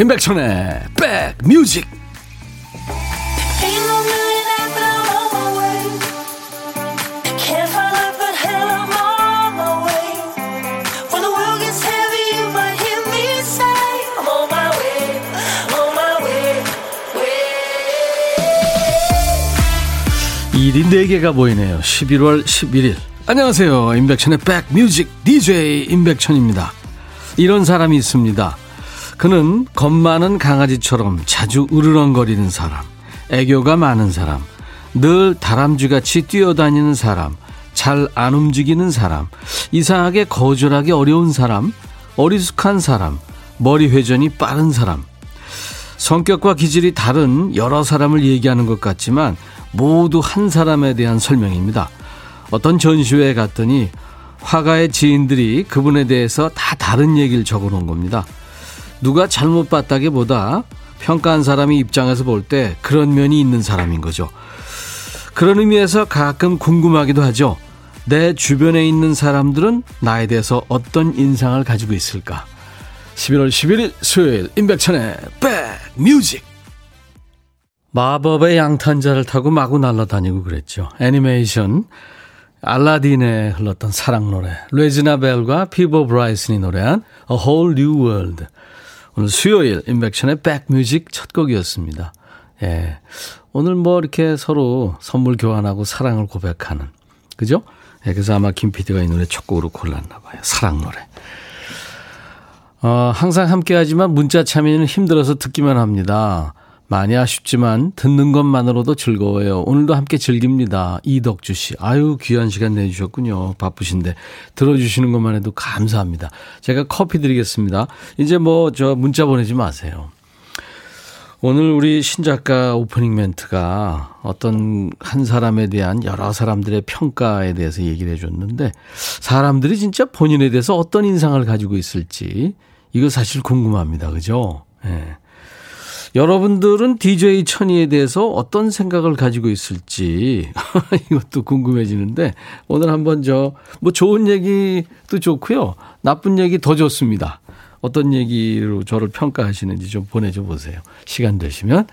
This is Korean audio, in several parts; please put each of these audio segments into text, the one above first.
임백천의 백뮤직 일이 4개가 보이네요. 11월 11일. 안녕하세요. 임백천의 백뮤직 DJ 임백천입니다. 이런 사람이 있습니다. 그는 겁 많은 강아지처럼 자주 으르렁거리는 사람, 애교가 많은 사람, 늘 다람쥐같이 뛰어다니는 사람, 잘 안 움직이는 사람, 이상하게 거절하기 어려운 사람, 어리숙한 사람, 머리 회전이 빠른 사람. 성격과 기질이 다른 여러 사람을 얘기하는 것 같지만 모두 한 사람에 대한 설명입니다. 어떤 전시회에 갔더니 화가의 지인들이 그분에 대해서 다 다른 얘기를 적어 놓은 겁니다. 누가 잘못 봤다기보다 평가한 사람이 입장에서 볼 때 그런 면이 있는 사람인 거죠. 그런 의미에서 가끔 궁금하기도 하죠. 내 주변에 있는 사람들은 나에 대해서 어떤 인상을 가지고 있을까? 11월 11일 수요일 임백천의 백뮤직 마법의 양탄자를 타고 마구 날아다니고 그랬죠. 애니메이션 알라딘에 흘렀던 사랑 노래 레지나 벨과 피보 브라이슨이 노래한 A Whole New World 오늘 수요일 임백천의 Back Music 첫 곡이었습니다. 예. 오늘 뭐 이렇게 서로 선물 교환하고 사랑을 고백하는 그죠? 예, 그래서 아마 김 PD가 이 노래 첫 곡으로 골랐나 봐요. 사랑 노래. 어, 항상 함께 하지만 문자 참여는 힘들어서 듣기만 합니다. 많이 아쉽지만 듣는 것만으로도 즐거워요. 오늘도 함께 즐깁니다. 이덕주 씨. 아유, 귀한 시간 내주셨군요. 바쁘신데. 들어주시는 것만 해도 감사합니다. 제가 커피 드리겠습니다. 이제 뭐, 저 문자 보내지 마세요. 오늘 우리 신작가 오프닝 멘트가 어떤 한 사람에 대한 여러 사람들의 평가에 대해서 얘기를 해줬는데 사람들이 진짜 본인에 대해서 어떤 인상을 가지고 있을지 이거 사실 궁금합니다. 그죠? 예. 네. 여러분들은 DJ 천이에 대해서 어떤 생각을 가지고 있을지 이것도 궁금해지는데 오늘 한번 저 뭐 좋은 얘기도 좋고요. 나쁜 얘기 더 좋습니다. 어떤 얘기로 저를 평가하시는지 좀 보내줘 보세요. 시간 되시면.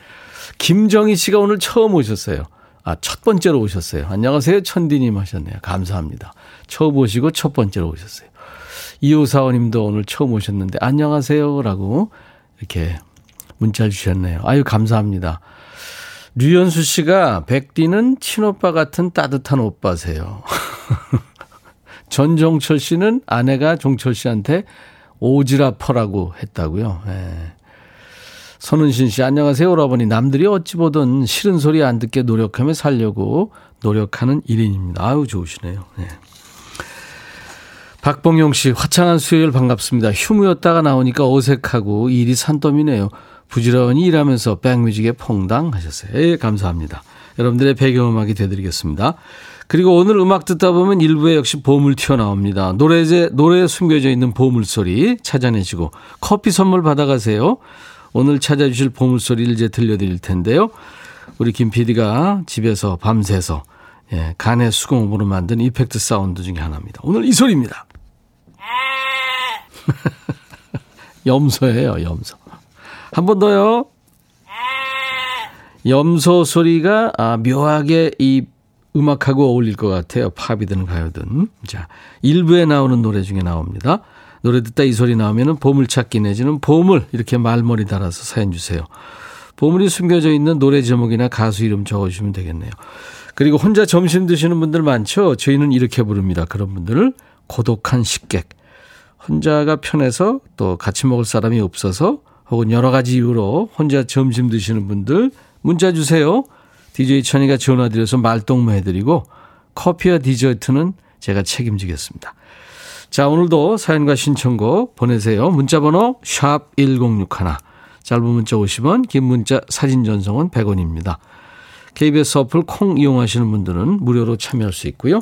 김정희 씨가 오늘 처음 오셨어요. 아, 첫 번째로 오셨어요. 안녕하세요. 천디님 하셨네요. 감사합니다. 처음 오시고 첫 번째로 오셨어요. 이호사원님도 오늘 처음 오셨는데 안녕하세요. 라고 이렇게 문자 주셨네요. 아유, 감사합니다. 류현수 씨가 백디는 친오빠 같은 따뜻한 오빠세요. 전종철 씨는 아내가 종철 씨한테 오지라퍼라고 했다고요. 네. 손은신 씨, 안녕하세요. 오라버니. 남들이 어찌 보든 싫은 소리 안 듣게 노력하며 살려고 노력하는 1인입니다. 아유, 좋으시네요. 네. 박봉용 씨, 화창한 수요일 반갑습니다. 휴무였다가 나오니까 어색하고 일이 산더미네요. 부지런히 일하면서 백뮤직에 퐁당 하셨어요. 예, 감사합니다. 여러분들의 배경음악이 되드리겠습니다. 그리고 오늘 음악 듣다 보면 일부에 역시 보물 튀어나옵니다. 노래제, 노래에 숨겨져 있는 보물소리 찾아내시고 커피 선물 받아가세요. 오늘 찾아주실 보물소리를 이제 들려드릴 텐데요. 우리 김 PD가 집에서 밤새서 예, 가내 수공업으로 만든 effect sound 중에 하나입니다. 오늘 이 소리입니다. 염소예요, 염소. 한 번 더요. 염소 소리가 아, 묘하게 이 음악하고 어울릴 것 같아요. 팝이든 가요든. 자, 일부에 나오는 노래 중에 나옵니다. 노래 듣다 이 소리 나오면은 보물찾기 내지는 보물 이렇게 말머리 달아서 사연 주세요. 보물이 숨겨져 있는 노래 제목이나 가수 이름 적어주시면 되겠네요. 그리고 혼자 점심 드시는 분들 많죠? 저희는 이렇게 부릅니다. 그런 분들을 고독한 식객. 혼자가 편해서 또 같이 먹을 사람이 없어서 혹은 여러 가지 이유로 혼자 점심 드시는 분들 문자 주세요. DJ 천이가 전화드려서 말동무 해드리고 커피와 디저트는 제가 책임지겠습니다. 자, 오늘도 사연과 신청곡 보내세요. 문자번호 샵 1061. 짧은 문자 50원, 긴 문자 사진 전송은 100원입니다. KBS 어플 콩 이용하시는 분들은 무료로 참여할 수 있고요.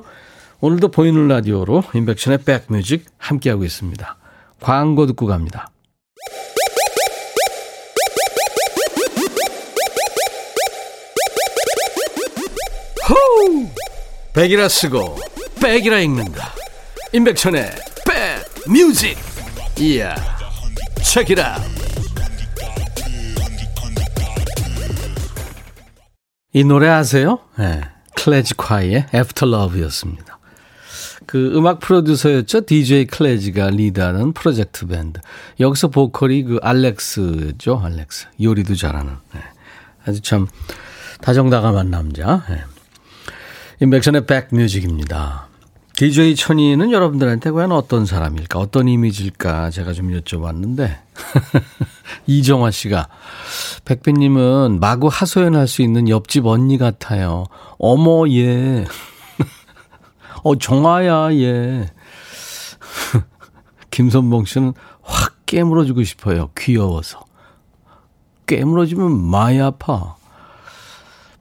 오늘도 보이는 라디오로 인백션의 백뮤직 함께하고 있습니다. 광고 듣고 갑니다. 호우! 백이라 쓰고 백이라 읽는다. 임백천의 Back Music. 이야. 책이라. 이 노래 아세요? 네. 클래지 콰이의 After Love였습니다. 그 음악 프로듀서였죠. DJ 클래지가 리드하는 프로젝트 밴드. 여기서 보컬이 그 알렉스죠. 알렉스. 요리도 잘하는. 네. 아주 참 다정다감한 남자. 네. 인백션의 백뮤직입니다. DJ 천이는 여러분들한테 과연 어떤 사람일까, 어떤 이미지일까 제가 좀 여쭤봤는데 이정화 씨가 백빈님은 마구 하소연할 수 있는 옆집 언니 같아요. 어머 얘, 어 정아야 얘. 김선봉 씨는 확 깨물어주고 싶어요. 귀여워서. 깨물어주면 많이 아파.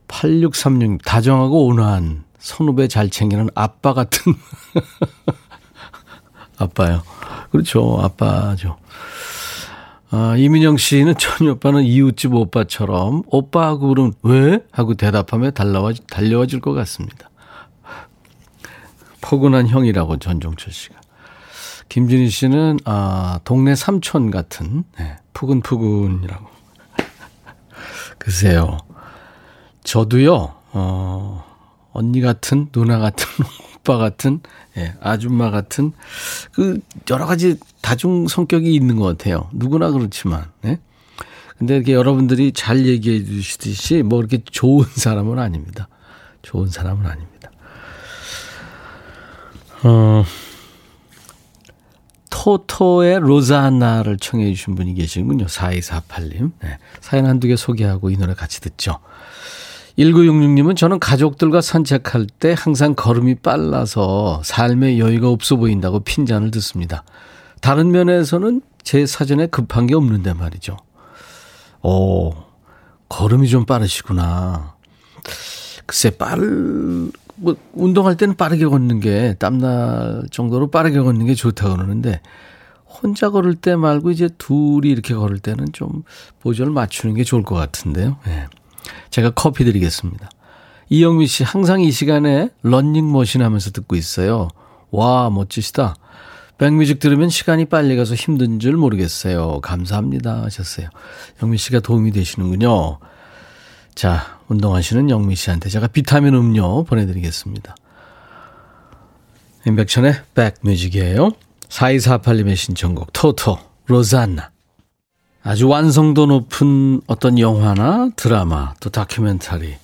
8636 다정하고 온화한 선후배 잘 챙기는 아빠 같은 아빠요. 그렇죠. 아빠죠. 아, 이민영 씨는 천이 오빠는 이웃집 오빠처럼 오빠하고 그럼 왜? 하고 대답하며 달려와, 달려와 줄 것 같습니다. 포근한 형이라고 전종철 씨가. 김진희 씨는 아, 동네 삼촌 같은 네, 푸근푸근이라고. 글쎄요. 저도요. 어, 언니 같은, 누나 같은, 오빠 같은, 예, 아줌마 같은, 그, 여러 가지 다중 성격이 있는 것 같아요. 누구나 그렇지만, 예. 근데 이렇게 여러분들이 잘 얘기해 주시듯이 뭐 이렇게 좋은 사람은 아닙니다. 좋은 사람은 아닙니다. 어, 토토의 로자나를 청해 주신 분이 계시군요. 4248님. 네. 사연 한두 개 소개하고 이 노래 같이 듣죠. 1966님은 저는 가족들과 산책할 때 항상 걸음이 빨라서 삶의 여유가 없어 보인다고 핀잔을 듣습니다. 다른 면에서는 제 사전에 급한 게 없는데 말이죠. 오, 걸음이 좀 빠르시구나. 글쎄, 빠르, 뭐, 운동할 때는 빠르게 걷는 게, 땀날 정도로 빠르게 걷는 게 좋다고 그러는데, 혼자 걸을 때 말고 이제 둘이 이렇게 걸을 때는 좀 보조를 맞추는 게 좋을 것 같은데요. 예. 제가 커피 드리겠습니다. 이영미 씨, 항상 이 시간에 런닝머신 하면서 듣고 있어요. 와, 멋지시다. 백뮤직 들으면 시간이 빨리 가서 힘든 줄 모르겠어요. 감사합니다. 하셨어요. 영미 씨가 도움이 되시는군요. 자, 운동하시는 영미 씨한테 제가 비타민 음료 보내드리겠습니다. 임백천의 백뮤직이에요. 4248님의 신청곡, 토토, 로잔나. 아주 완성도 높은 어떤 영화나 드라마 또 다큐멘터리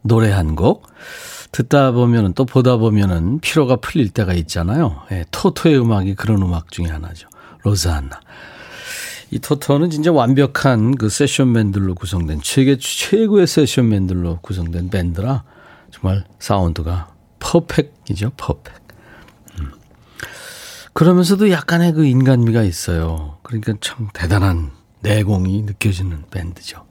노래 한 곡 듣다 보면은 또 보다 보면은 피로가 풀릴 때가 있잖아요. 예, 토토의 음악이 그런 음악 중에 하나죠. 로자나. 이 토토는 진짜 완벽한 그 세션맨들로 구성된 세계 최고의 세션맨들로 구성된 밴드라 정말 사운드가 퍼펙이죠. 퍼펙. 음. 그러면서도 약간의 그 인간미가 있어요. 그러니까 참 대단한 내공이 느껴지는 밴드죠.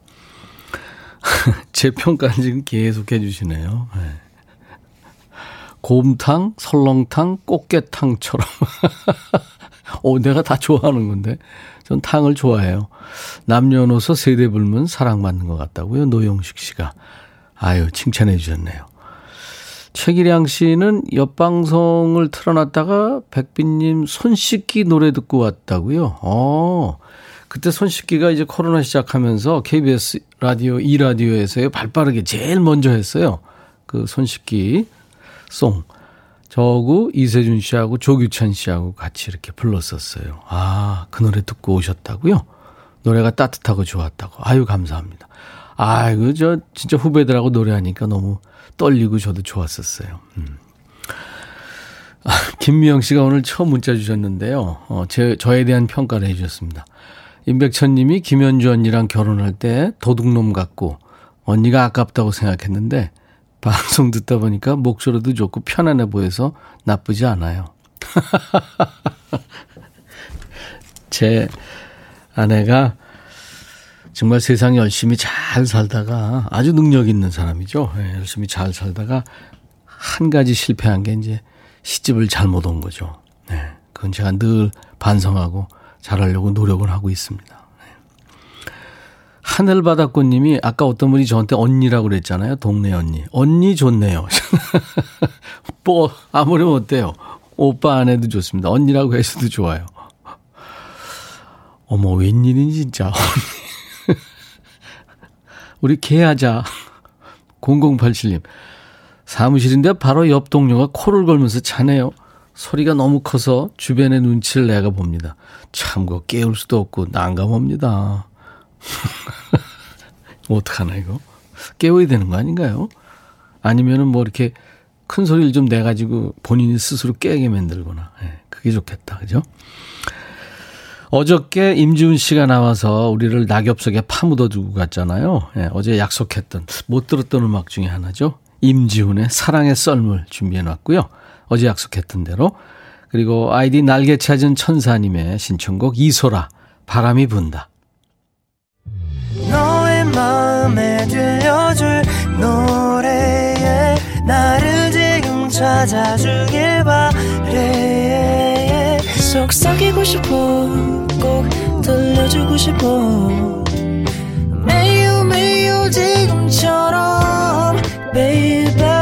제 평가는 지금 계속 해주시네요. 네. 곰탕, 설렁탕, 꽃게탕처럼. 오, 내가 다 좋아하는 건데. 전 탕을 좋아해요. 남녀노소 세대 불문 사랑받는 것 같다고요. 노영식 씨가. 아유, 칭찬해 주셨네요. 최기량 씨는 옆방송을 틀어놨다가 백빈님 손 씻기 노래 듣고 왔다고요. 어, 그때 손 씻기가 이제 코로나 시작하면서 KBS 라디오, 이 라디오에서요, 발빠르게 제일 먼저 했어요. 그손 씻기 송. 저하고 이세준 씨하고 조규찬 씨하고 같이 이렇게 불렀었어요. 아, 그 노래 듣고 오셨다고요? 노래가 따뜻하고 좋았다고. 아유, 감사합니다. 아이고, 저 진짜 후배들하고 노래하니까 너무 떨리고 저도 좋았었어요. 음. 아, 김미영 씨가 오늘 처음 문자 주셨는데요. 어, 제, 저에 대한 평가를 해주셨습니다. 임백천 님이 김현주 언니랑 결혼할 때 도둑놈 같고 언니가 아깝다고 생각했는데 방송 듣다 보니까 목소리도 좋고 편안해 보여서 나쁘지 않아요. 제 아내가 정말 세상 열심히 잘 살다가 아주 능력 있는 사람이죠. 네, 열심히 잘 살다가 한 가지 실패한 게 이제 시집을 잘못 온 거죠. 네, 그건 제가 늘 반성하고 잘하려고 노력을 하고 있습니다. 네. 하늘바다꽃님이 아까 어떤 분이 저한테 언니라고 그랬잖아요. 동네 언니. 언니 좋네요. 뭐, 아무리 어때요. 오빠 안 해도 좋습니다. 언니라고 해서도 좋아요. 어머, 웬일인지 진짜. 우리 개하자. 0087님. 사무실인데 바로 옆 동료가 코를 걸면서 자네요. 소리가 너무 커서 주변의 눈치를 내가 봅니다. 참고 깨울 수도 없고 난감합니다. 어떡하나 이거? 깨워야 되는 거 아닌가요? 아니면은 뭐 이렇게 큰 소리를 좀 내가지고 본인이 스스로 깨게 만들거나. 네, 그게 좋겠다. 그죠? 어저께 임지훈 씨가 나와서 우리를 낙엽 속에 파묻어 두고 갔잖아요. 네, 어제 약속했던 못 들었던 음악 중에 하나죠. 임지훈의 사랑의 썰물 준비해 놨고요. 어제 약속했던 대로. 그리고 아이디 날개 찾은 천사님의 신청곡 이소라 바람이 분다. 너의 마음에 들려줄 노래에 나를 지금 찾아주길 바래 속삭이고 싶어 꼭 들려주고 싶어 매우 매우 지금처럼 baby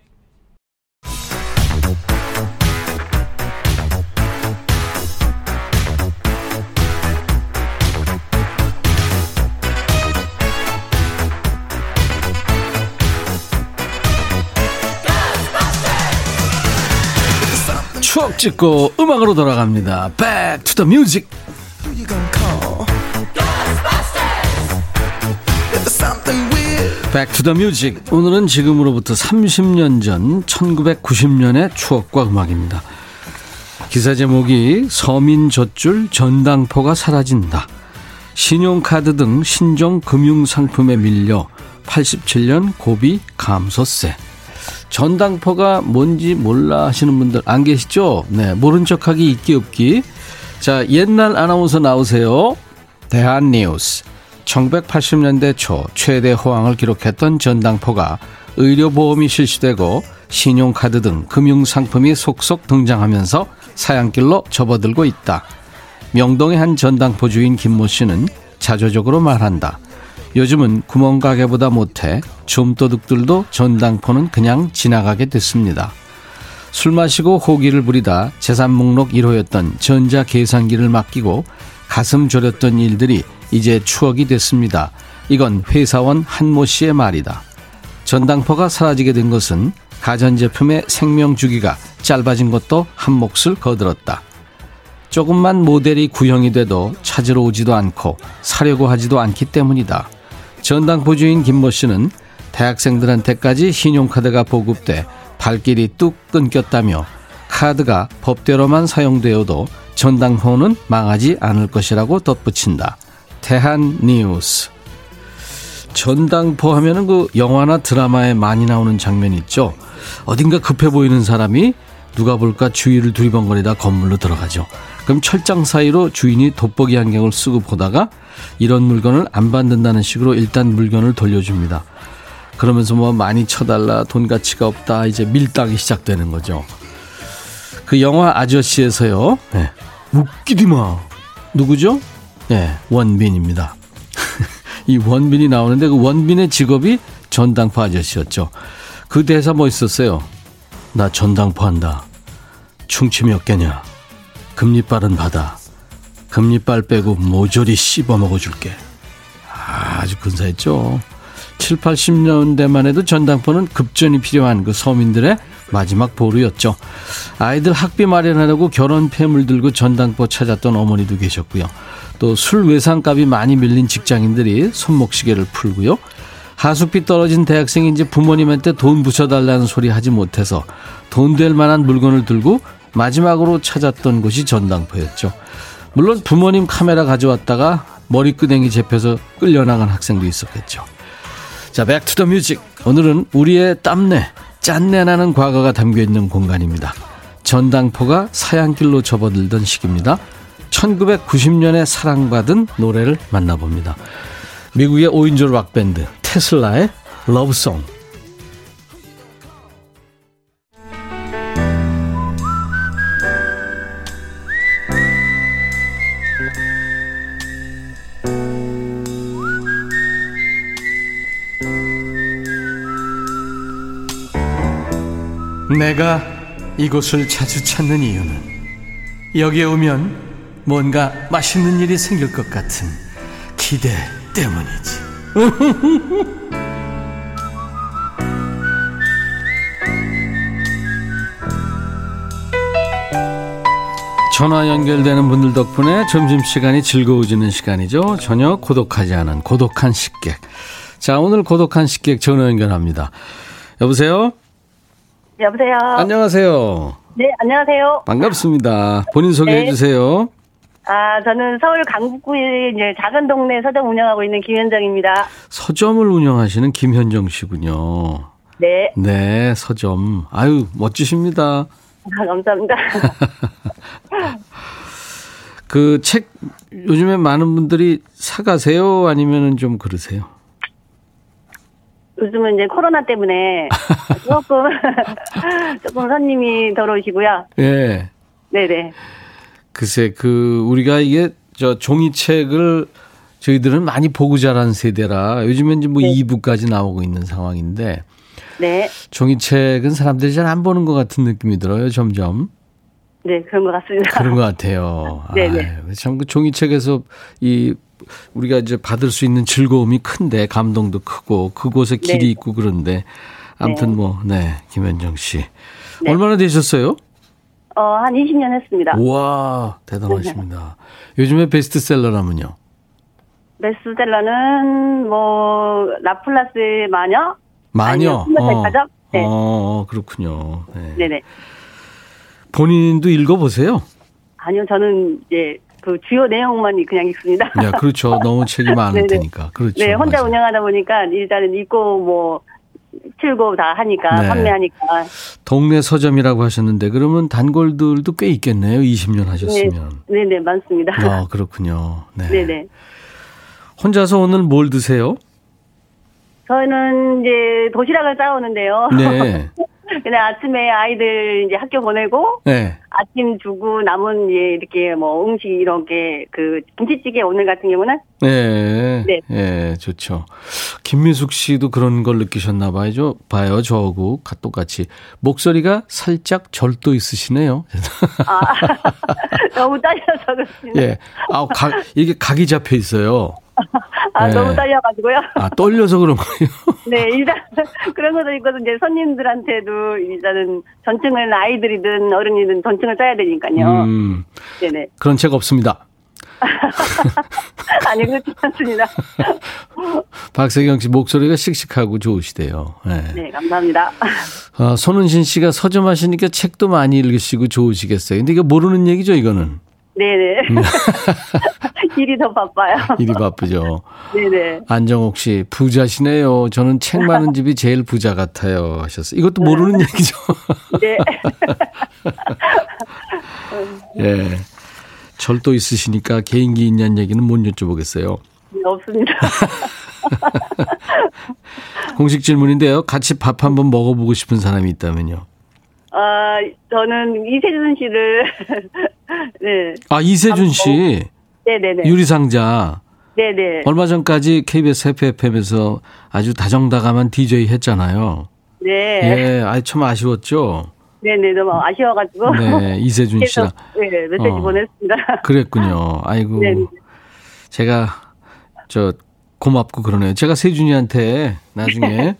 찍고 음악으로 돌아갑니다. Back to the music. Music. 오늘은 지금으로부터 30년 전 1990년의 추억과 음악입니다. 기사 제목이 서민 젖줄 전당포가 사라진다. 신용카드 등 신종 금융상품에 밀려 87년 고비 감소세. 전당포가 뭔지 몰라 하시는 분들 안 계시죠? 네, 모른 척하기 있기 없기. 자, 옛날 아나운서 나오세요. 대한뉴스. 1980년대 초 최대 호황을 기록했던 전당포가 의료보험이 실시되고 신용카드 등 금융상품이 속속 등장하면서 사양길로 접어들고 있다. 명동의 한 전당포 주인 김모 씨는 자조적으로 말한다. 요즘은 구멍가게보다 못해 좀도둑들도 전당포는 그냥 지나가게 됐습니다. 술 마시고 호기를 부리다 재산 목록 1호였던 전자 계산기를 맡기고 가슴 졸였던 일들이 이제 추억이 됐습니다. 이건 회사원 한모 씨의 말이다. 전당포가 사라지게 된 것은 가전제품의 생명 주기가 짧아진 것도 한 몫을 거들었다. 조금만 모델이 구형이 돼도 찾으러 오지도 않고 사려고 하지도 않기 때문이다. 전당포주인 김모 씨는 대학생들한테까지 신용카드가 보급돼 발길이 뚝 끊겼다며 카드가 법대로만 사용되어도 전당포는 망하지 않을 것이라고 덧붙인다. 대한 뉴스. 전당포 하면은 그 영화나 드라마에 많이 나오는 장면 있죠. 어딘가 급해 보이는 사람이 누가 볼까 주위를 두리번거리다 건물로 들어가죠. 그럼 철장 사이로 주인이 돋보기 안경을 쓰고 보다가 이런 물건을 안 받는다는 식으로 일단 물건을 돌려줍니다. 그러면서 뭐 많이 쳐달라 돈 가치가 없다 이제 밀당이 시작되는 거죠. 그 영화 아저씨에서요. 네. 웃기디 마. 누구죠? 네, 원빈입니다. 이 원빈이 나오는데 그 원빈의 직업이 전당포 아저씨였죠. 그 대사 뭐 있었어요? 나 전당포 한다. 충치 몇 개냐? 금리빨은 받아. 금리빨 빼고 모조리 씹어 먹어줄게. 아주 근사했죠. 7, 80년대만 해도 전당포는 급전이 필요한 그 서민들의 마지막 보루였죠. 아이들 학비 마련하려고 결혼 폐물 들고 전당포 찾았던 어머니도 계셨고요. 또 술 외상값이 많이 밀린 직장인들이 손목시계를 풀고요. 하숙비 떨어진 대학생이 이제 부모님한테 돈 붙여달라는 소리 하지 못해서 돈 될 만한 물건을 들고 마지막으로 찾았던 곳이 전당포였죠. 물론 부모님 카메라 가져왔다가 머리끄댕이 잡혀서 끌려나간 학생도 있었겠죠. 자, Back to the Music. 오늘은 우리의 땀내, 짠내 나는 과거가 담겨 있는 공간입니다. 전당포가 사양길로 접어들던 시기입니다. 1990년에 사랑받은 노래를 만나봅니다. 미국의 5인조 락밴드 테슬라의 러브송. 내가 이곳을 자주 찾는 이유는 여기에 오면 뭔가 맛있는 일이 생길 것 같은 기대 때문이지. 전화 연결되는 분들 덕분에 점심시간이 즐거워지는 시간이죠. 전혀 고독하지 않은 고독한 식객. 자, 오늘 고독한 식객 전화 연결합니다. 여보세요? 여보세요. 안녕하세요. 네, 안녕하세요. 반갑습니다. 본인 소개해 네. 주세요. 아, 저는 서울 강북구에 이제 작은 동네 서점 운영하고 있는 김현정입니다. 서점을 운영하시는 김현정 씨군요. 네, 네, 서점. 아유, 멋지십니다. 아, 감사합니다. 그 책 요즘에 많은 분들이 사가세요? 아니면은 좀 그러세요? 요즘은 이제 코로나 때문에 조금, 조금 손님이 덜 오시고요. 예. 네네. 글쎄, 그, 우리가 이게, 저, 종이책을 저희들은 많이 보고 자란 세대라 요즘엔 이제 뭐 네. 2부까지 나오고 있는 상황인데 네. 종이책은 사람들이 잘 안 보는 것 같은 느낌이 들어요, 점점. 네, 그런 것 같습니다. 그런 것 같아요. 네네. 참 그 종이책에서 이 우리가 이제 받을 수 있는 즐거움이 큰데 감동도 크고 그곳에 길이 네. 있고 그런데 아무튼 네. 뭐, 네, 김현정 씨. 네. 얼마나 되셨어요? 어, 한 20년 했습니다. 우와, 대단하십니다. 요즘에 베스트셀러라면요? 베스트셀러는 뭐, 라플라스의 마녀? 마녀. 스물살 가족? 네. 어, 그렇군요. 네. 네네. 본인도 읽어 보세요. 아니요, 저는 이제 그 주요 내용만 그냥 읽습니다. 네, 그렇죠. 너무 책이 많을 네네. 테니까. 그렇죠. 네, 혼자 맞아요. 운영하다 보니까 일단은 읽고 뭐 틀고 다 하니까 네. 판매하니까 동네 서점이라고 하셨는데 그러면 단골들도 꽤 있겠네요. 20년 하셨으면. 네, 네 맞습니다. 아, 그렇군요. 네. 네, 네. 혼자서 오늘 뭘 드세요? 저는 이제 도시락을 싸오는데요. 네. 근데 아침에 아이들 이제 학교 보내고 네. 아침 주고 남은 예 이렇게 뭐 음식 이렇게 그 김치찌개 오늘 같은 경우는 네. 네. 네, 좋죠. 김미숙 씨도 그런 걸 느끼셨나 봐요. 봐요. 저하고 가- 똑같이. 목소리가 살짝 절도 있으시네요. 아 너무 딸려서 그렇습니다. 예. 아, 각, 이게 각이 잡혀 있어요. 아 네. 너무 딸려가지고요. 아, 떨려서 그런 거예요. 네, 일단 그런 것도 있고 이제 손님들한테도 일단은 전층을 아이들이든 어른이든 전층을 써야 되니까요. 음, 네네. 그런 책 없습니다. 아니 그렇지 않습니다. 박세경 씨 목소리가 씩씩하고 좋으시대요. 네. 네, 감사합니다. 아, 손은신 씨가 서점 하시니까 책도 많이 읽으시고 좋으시겠어요. 근데 이거 모르는 얘기죠, 이거는. 네네. 일이 더 바빠요. 일이 바쁘죠. 네네. 안정옥 씨, 부자시네요. 저는 책 많은 집이 제일 부자 같아요. 하셨어요. 이것도 모르는 얘기죠. 네. 예. 절도 있으시니까 개인기 있냐는 얘기는 못 여쭤보겠어요. 없습니다. 공식 질문인데요. 같이 밥 한번 먹어보고 싶은 사람이 있다면요. 아, 저는 이세준 씨를 네. 아, 이세준 씨. 네 네 네. 유리상자. 네 네. 얼마 전까지 KBS FFM에서 아주 다정다감한 DJ 했잖아요. 네. 예, 아이 참 아쉬웠죠. 네네. 너무 아쉬워가지고. 네, 이세준 씨랑 네, 메시지 어. 보냈습니다. 그랬군요. 아이고, 네. 제가 저 고맙고 그러네요. 제가 세준이한테 나중에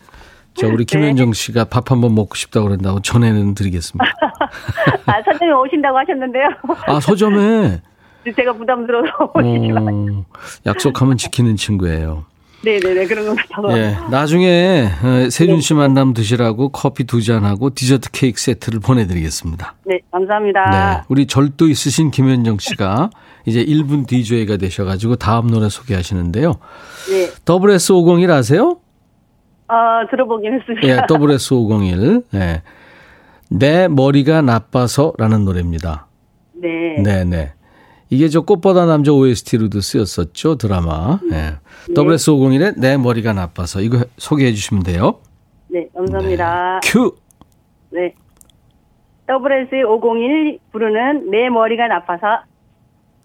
저 네. 우리 김현정 씨가 밥 한번 먹고 싶다고 그런다고 전해는 드리겠습니다. 아, 선생님 오신다고 하셨는데요. 아 서점에 제가 부담스러워서 오시지. 어, 약속하면 지키는 친구예요. 네네네. 그런 거 같아서. 예, 나중에 어, 세준 씨 만남 드시라고 커피 두 잔하고 디저트 케이크 세트를 보내드리겠습니다. 네, 감사합니다. 네, 우리 절도 있으신 김현정 씨가 이제 1분 DJ가 되셔가지고 다음 노래 소개하시는데요. 네. WS501 아세요? 아, 들어보긴 했습니다. 예, WS501. 예. 내 머리가 나빠서라는 노래입니다. 네. 네, 네. 이게 저 꽃보다 남자 OST로도 쓰였었죠, 드라마. 예. WS501의 내 머리가 나빠서 이거 소개해 주시면 돼요. 네, 감사합니다. 큐! 네. WS501 부르는 내 머리가 나빠서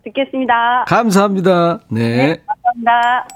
듣겠습니다. 감사합니다. 네, 네. 감사합니다.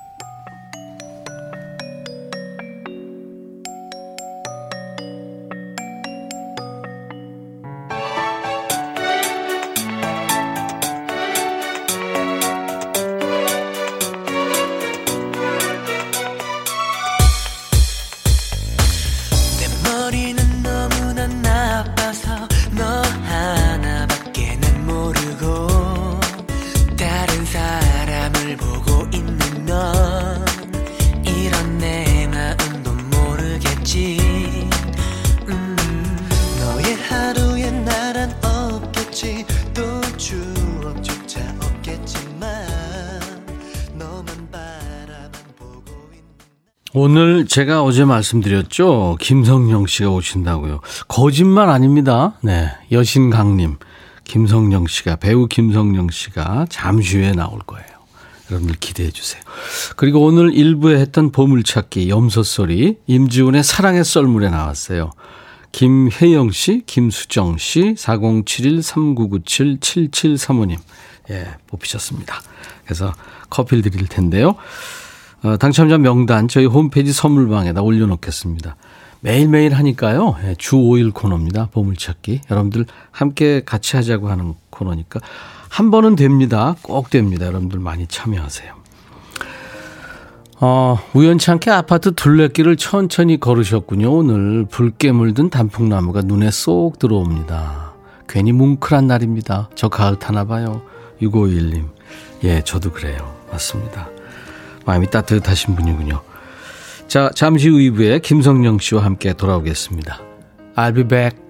오늘 제가 어제 말씀드렸죠. 김성령 씨가 오신다고요. 거짓말 아닙니다. 네. 여신강님, 김성령 씨가, 배우 김성령 씨가 잠시 후에 나올 거예요. 여러분들 기대해 주세요. 그리고 오늘 일부에 했던 보물찾기, 염소소리, 임지훈의 사랑의 썰물에 나왔어요. 김혜영 씨, 김수정 씨, 4071-3997-7735님. 예, 뽑히셨습니다. 그래서 커피를 드릴 텐데요. 어, 당첨자 명단 저희 홈페이지 선물방에다 올려놓겠습니다. 매일매일 하니까요. 예, 주 5일 코너입니다. 보물찾기. 여러분들 함께 같이 하자고 하는 코너니까 한 번은 됩니다. 꼭 됩니다. 여러분들 많이 참여하세요. 어, 우연치 않게 아파트 둘레길을 천천히 걸으셨군요. 오늘 붉게 물든 단풍나무가 눈에 쏙 들어옵니다. 괜히 뭉클한 날입니다. 저 가을 타나 봐요. 6521님. 예, 저도 그래요. 맞습니다. 마음이 따뜻하신 분이군요. 자, 잠시 후 2부에 김성령 씨와 함께 돌아오겠습니다. I'll be back.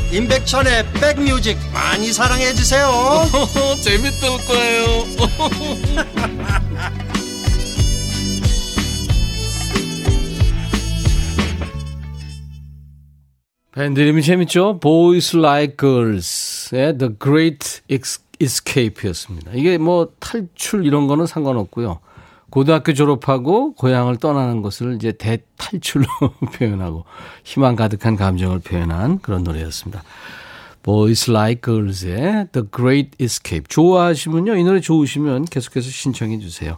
임백천의 백뮤직 많이 사랑해 주세요 재밌을 거예요 밴드 이름이 재밌죠? Boys Like Girls의 The Great Escape였습니다. 이게 뭐 탈출 이런 거는 상관없고요. 고등학교 졸업하고 고향을 떠나는 것을 이제 대탈출로 표현하고 희망 가득한 감정을 표현한 그런 노래였습니다. Boys Like Girls의 The Great Escape. 좋아하시면요. 이 노래 좋으시면 계속해서 신청해 주세요.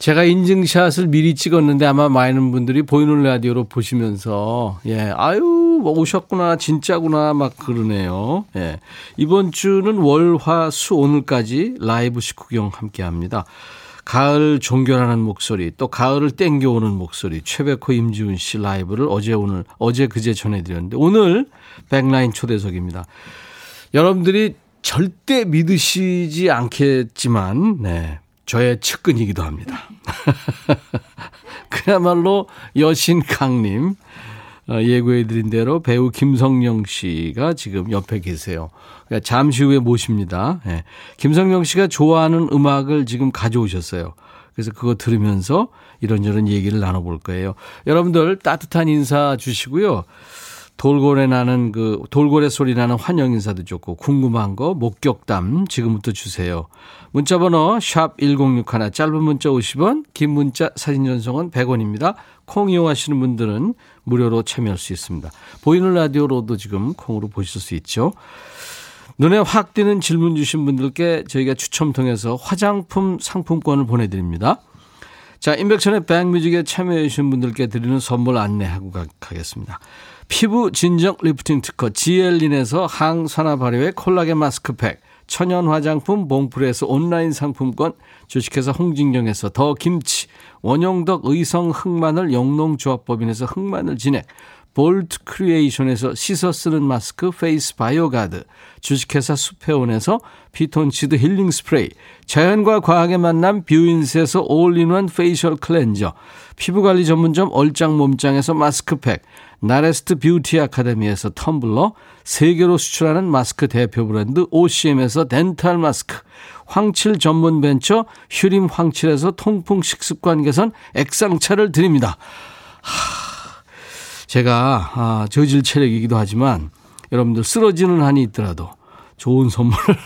제가 인증샷을 미리 찍었는데 아마 많은 분들이 보이는 라디오로 보시면서 예, 아유, 뭐 오셨구나, 진짜구나 막 그러네요. 예. 이번 주는 월, 화, 수 오늘까지 라이브 식후경 함께 합니다. 가을 종결하는 목소리, 또 가을을 땡겨오는 목소리, 최백호 임지훈 씨 라이브를 어제 오늘, 어제 그제 전해드렸는데 오늘 백라인 초대석입니다. 여러분들이 절대 믿으시지 않겠지만, 네. 저의 측근이기도 합니다. 그야말로 여신 강님, 어, 예고해드린 대로 배우 김성령 씨가 지금 옆에 계세요. 그러니까 잠시 후에 모십니다. 예. 김성령 씨가 좋아하는 음악을 지금 가져오셨어요. 그래서 그거 들으면서 이런저런 얘기를 나눠볼 거예요. 여러분들 따뜻한 인사 주시고요. 돌고래 나는 그 돌고래 소리 나는 환영 인사도 좋고 궁금한 거 목격담 지금부터 주세요. 문자 번호 샵 1061 짧은 문자 50원 긴 문자 사진 전송은 100원입니다. 콩 이용하시는 분들은 무료로 참여할 수 있습니다. 보이는 라디오로도 지금 콩으로 보실 수 있죠. 눈에 확 띄는 질문 주신 분들께 저희가 추첨 통해서 화장품 상품권을 보내 드립니다. 자, 임백천의 Back Music에 참여해 주신 분들께 드리는 선물 안내하고 가겠습니다. 피부 진정 리프팅 특허 지엘린에서 항산화 발효의 콜라겐 마스크팩 천연 화장품 봉프레에서 온라인 상품권 주식회사 홍진경에서 더 김치 원용덕 의성 흑마늘 영농조합법인에서 흑마늘 진액 볼트 크리에이션에서 씻어 쓰는 마스크 페이스 바이오가드 주식회사 수페온에서 피톤치드 힐링 스프레이 자연과 과학의 만남 뷰인스에서 all-in-one facial cleanser 피부관리 전문점 얼짱 몸짱에서 마스크팩 나레스트 뷰티 아카데미에서 텀블러, 세계로 수출하는 마스크 대표 브랜드 OCM에서 덴탈 마스크, 황칠 전문 벤처 휴림 황칠에서 통풍 식습관 개선 액상차를 드립니다. 하, 제가 아, 저질 체력이기도 하지만 여러분들 쓰러지는 한이 있더라도 좋은 선물을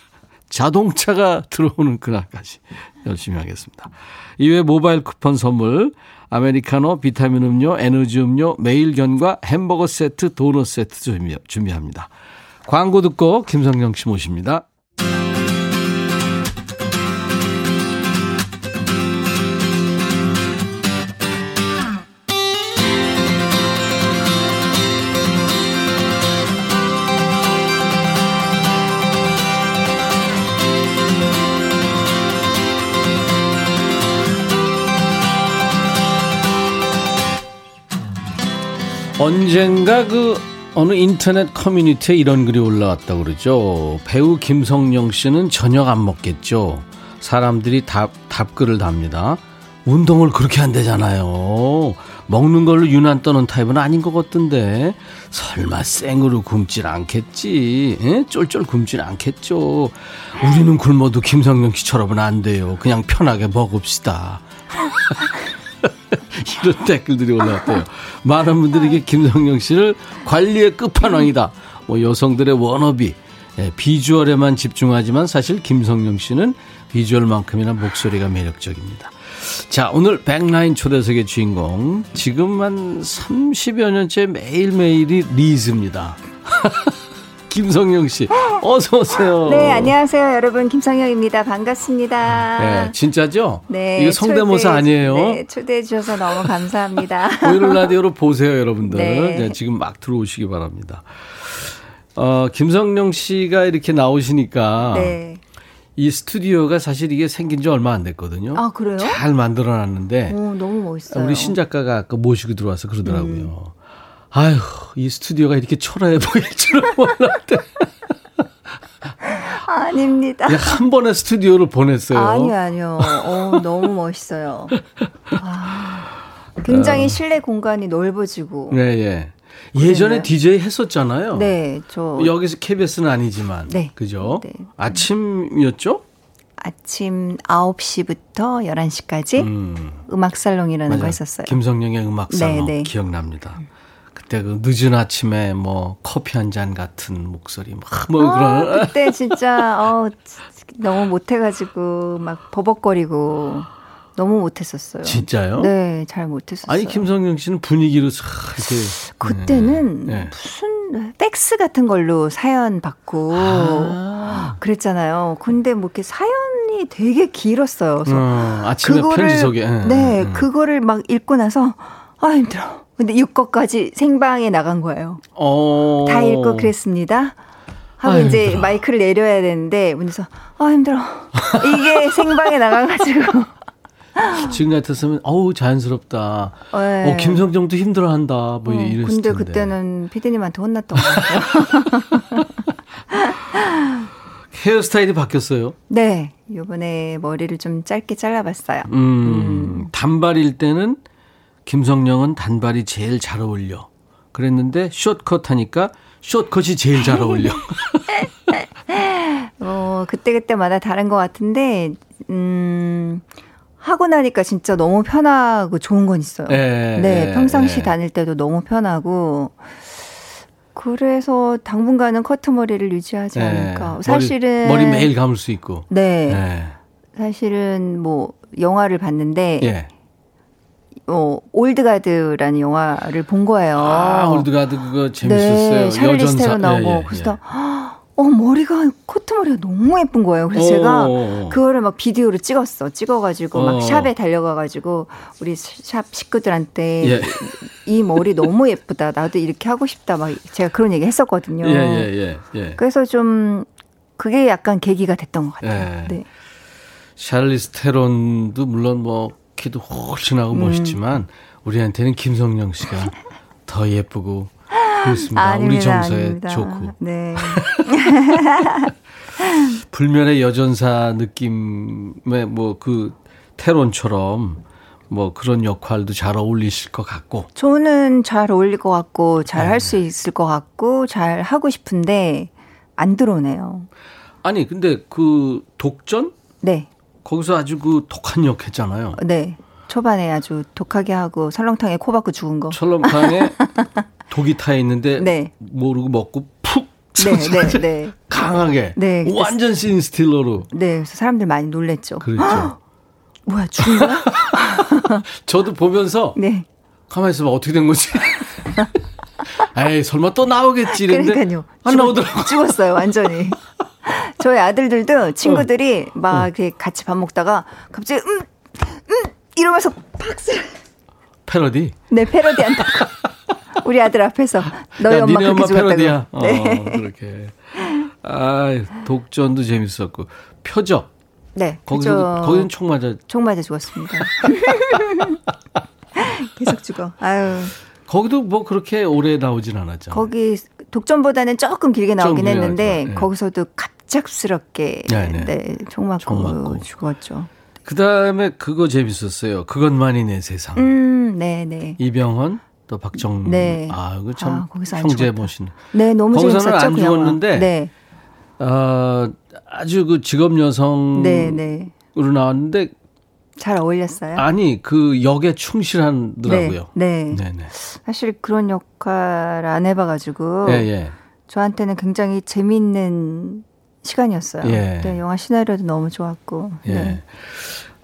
자동차가 들어오는 그날까지 열심히 하겠습니다. 이외에 모바일 쿠폰 선물, 아메리카노, 비타민 음료, 에너지 음료, 매일견과 햄버거 세트, 도넛 세트 준비, 준비합니다. 광고 듣고 김성경 씨 모십니다. 언젠가 그 어느 인터넷 커뮤니티에 이런 글이 올라왔다고 그러죠. 배우 김성령 씨는 저녁 안 먹겠죠. 사람들이 답, 답글을 답니다. 운동을 그렇게 한대잖아요. 먹는 걸로 유난 떠는 타입은 아닌 것 같던데. 설마 생으로 굶질 않겠지. 에? 쫄쫄 굶질 않겠죠. 우리는 굶어도 김성령 씨처럼은 안 돼요. 그냥 편하게 먹읍시다. 이런 댓글들이 올라왔대요. 많은 분들이 이게 김성령 씨를 관리의 끝판왕이다. 뭐 여성들의 워너비, 예, 비주얼에만 집중하지만 사실 김성령 씨는 비주얼만큼이나 목소리가 매력적입니다. 자, 오늘 백라인 초대석의 주인공. 지금 한 30여 년째 매일매일이 리즈입니다. 김성영 씨, 어서 오세요. 네, 안녕하세요, 여러분. 김성영입니다. 반갑습니다. 네, 진짜죠? 네, 이거 성대모사 초대해- 아니에요? 네, 초대해 주셔서 너무 감사합니다. 보이는 라디오로 보세요, 여러분들. 네. 네, 지금 막 들어오시기 바랍니다. 어, 김성령 씨가 이렇게 나오시니까 네. 이 스튜디오가 사실 이게 생긴 지 얼마 안 됐거든요. 아, 그래요? 잘 만들어 놨는데 오, 너무 멋있어요. 음. 우리 신 작가가 아까 모시고 들어와서 그러더라고요. 아휴, 이 스튜디오가 이렇게 초라해 보일 줄은 몰랐대. 아닙니다. 그냥 한 번에 스튜디오를 보냈어요. 아니요, 아니요. 어, 너무 멋있어요. 아, 굉장히 실내 공간이 넓어지고. 네, 예. 예전에. DJ 했었잖아요. 네, 저 여기서 KBS는 아니지만. 네. 그죠? 네. 아침이었죠? 아침 9시부터 11시까지 음. 음악 살롱이라는 거 맞아요. 했었어요. 김성령의 음악 살롱 네, 네. 기억납니다. 그때 그 늦은 아침에 뭐 커피 한 잔 같은 목소리 막뭐 아, 그런 그때 진짜 어, 너무 못해 가지고 막 버벅거리고 너무 못했었어요. 진짜요? 네, 잘 못했었어요. 아니 김성령 씨는 분위기로 싹 이렇게 그때는 네. 무슨 팩스 같은 걸로 사연 받고 아, 그랬잖아요. 근데 뭐 이렇게 사연이 되게 길었어요. 그래서 어, 아침에 편지 속에 예, 네, 예. 그거를 막 읽고 나서 아 힘들어. 근데 이거까지 생방에 나간 거예요. 어. 다 읽고 그랬습니다. 하고 아유, 이제 힘들어. 마이크를 내려야 되는데 문에서 아 힘들어. 이게 생방에 나가가지고. 지금 같았으면 어우 자연스럽다. 네. 어 김성정도 힘들어한다. 뭐 어, 이랬을 근데 텐데. 그때는 피디님한테 혼났던 것 같아요. 헤어스타일이 바뀌었어요. 네, 이번에 머리를 좀 짧게 잘라봤어요. 음, 단발일 때는 김성령은 단발이 제일 잘 어울려. 그랬는데 숏컷 하니까 숏컷이 제일 잘 어울려. 어, 그때그때마다 다른 것 같은데, 음, 하고 나니까 진짜 너무 편하고 좋은 건 있어요. 예, 네, 예, 평상시 예. 다닐 때도 너무 편하고, 그래서 당분간은 커트 머리를 유지하지 예. 않을까. 사실은. 머리, 머리 매일 감을 수 있고. 네. 예. 사실은 뭐, 영화를 봤는데, 예. 어, Old Guard라는 영화를 본 거예요. 아, Old Guard 그거 재밌었어요. 네, 샤를리즈 테론 나오고. 예, 예, 그래서, 어, 머리가, 커트머리가 너무 예쁜 거예요. 그래서 제가 오. 그거를 막 비디오로 찍었어. 찍어가지고 어. 막 샵에 달려가가지고 우리 샵 식구들한테 예. 이 머리 너무 예쁘다. 나도 이렇게 하고 싶다. 막 제가 그런 얘기 했었거든요. 예, 예, 예, 예. 그래서 좀 그게 약간 계기가 됐던 것 같아요. 예. 네. 샬리스 테론도 물론 뭐 키도 훨씬 하고 음. 멋있지만 우리한테는 김성령 씨가 더 예쁘고 그렇습니다. 우리 아닙니다, 정서에 아닙니다. 좋고 네. 불멸의 여전사 느낌의 뭐 그 테론처럼 뭐 그런 역할도 잘 어울리실 것 같고 저는 잘 어울릴 것 같고 잘 네. 할수 있을 것 같고 잘 하고 싶은데 안 들어오네요. 아니 근데 그 독전 네. 거기서 아주 그 독한 역 했잖아요. 네. 초반에 아주 독하게 하고 설렁탕에 코 박고 죽은 거. 철렁탕에 독이 타 있는데 네. 모르고 먹고 푹 네, 네, 네. 강하게. 네, 그때 완전 씬 스틸러로. 네, 그래서 사람들 많이 놀랬죠. 그렇죠. 뭐야, 죽은 거야? 저도 보면서 네. 가만히 있어봐 어떻게 된 거지? 에이 설마 또 나오겠지 그러니까요. 안 죽- 나오더라고. 죽었어요, 완전히. 저희 아들들도 친구들이 어. 막 이렇게 같이 밥 먹다가 갑자기 음, 음 이러면서 박수. 패러디. 네, 패러디 한다고. 우리 아들 앞에서 너희 야, 엄마 그렇게 엄마 죽었다고. 패러디야. 어, 네. 그렇게. 아, 독전도 재밌었고 표적. 네. 거기서. 거기는 총 맞아. 총 맞아 죽었습니다. 계속 죽어. 아유. 거기도 뭐 그렇게 오래 나오진 않았죠. 거기 독점보다는 조금 길게 나오긴 했는데. 네. 거기서도 갑 작스럽게 네, 네. 네, 총 맞고, 총 맞고. 죽었죠. 그 다음에 그거 재밌었어요. 그것만이 내 세상. 음, 네, 네. 이병헌 또 박정민. 네. 아, 이거 참 아, 거기서 안 형제. 모시는. 네, 너무 거기서는 재밌었죠. 안. 죽었는데 네, 어, 아주 그 직업 여성으로 네, 네. 나왔는데 잘 어울렸어요. 아니 그 역에 충실하더라고요. 네, 네. 네, 네. 사실 그런 역할 안 해봐가지고 예, 예. 저한테는 굉장히 재미있는 시간이었어요. 예. 네, 영화 시나리오도 너무 좋았고. 예. 네.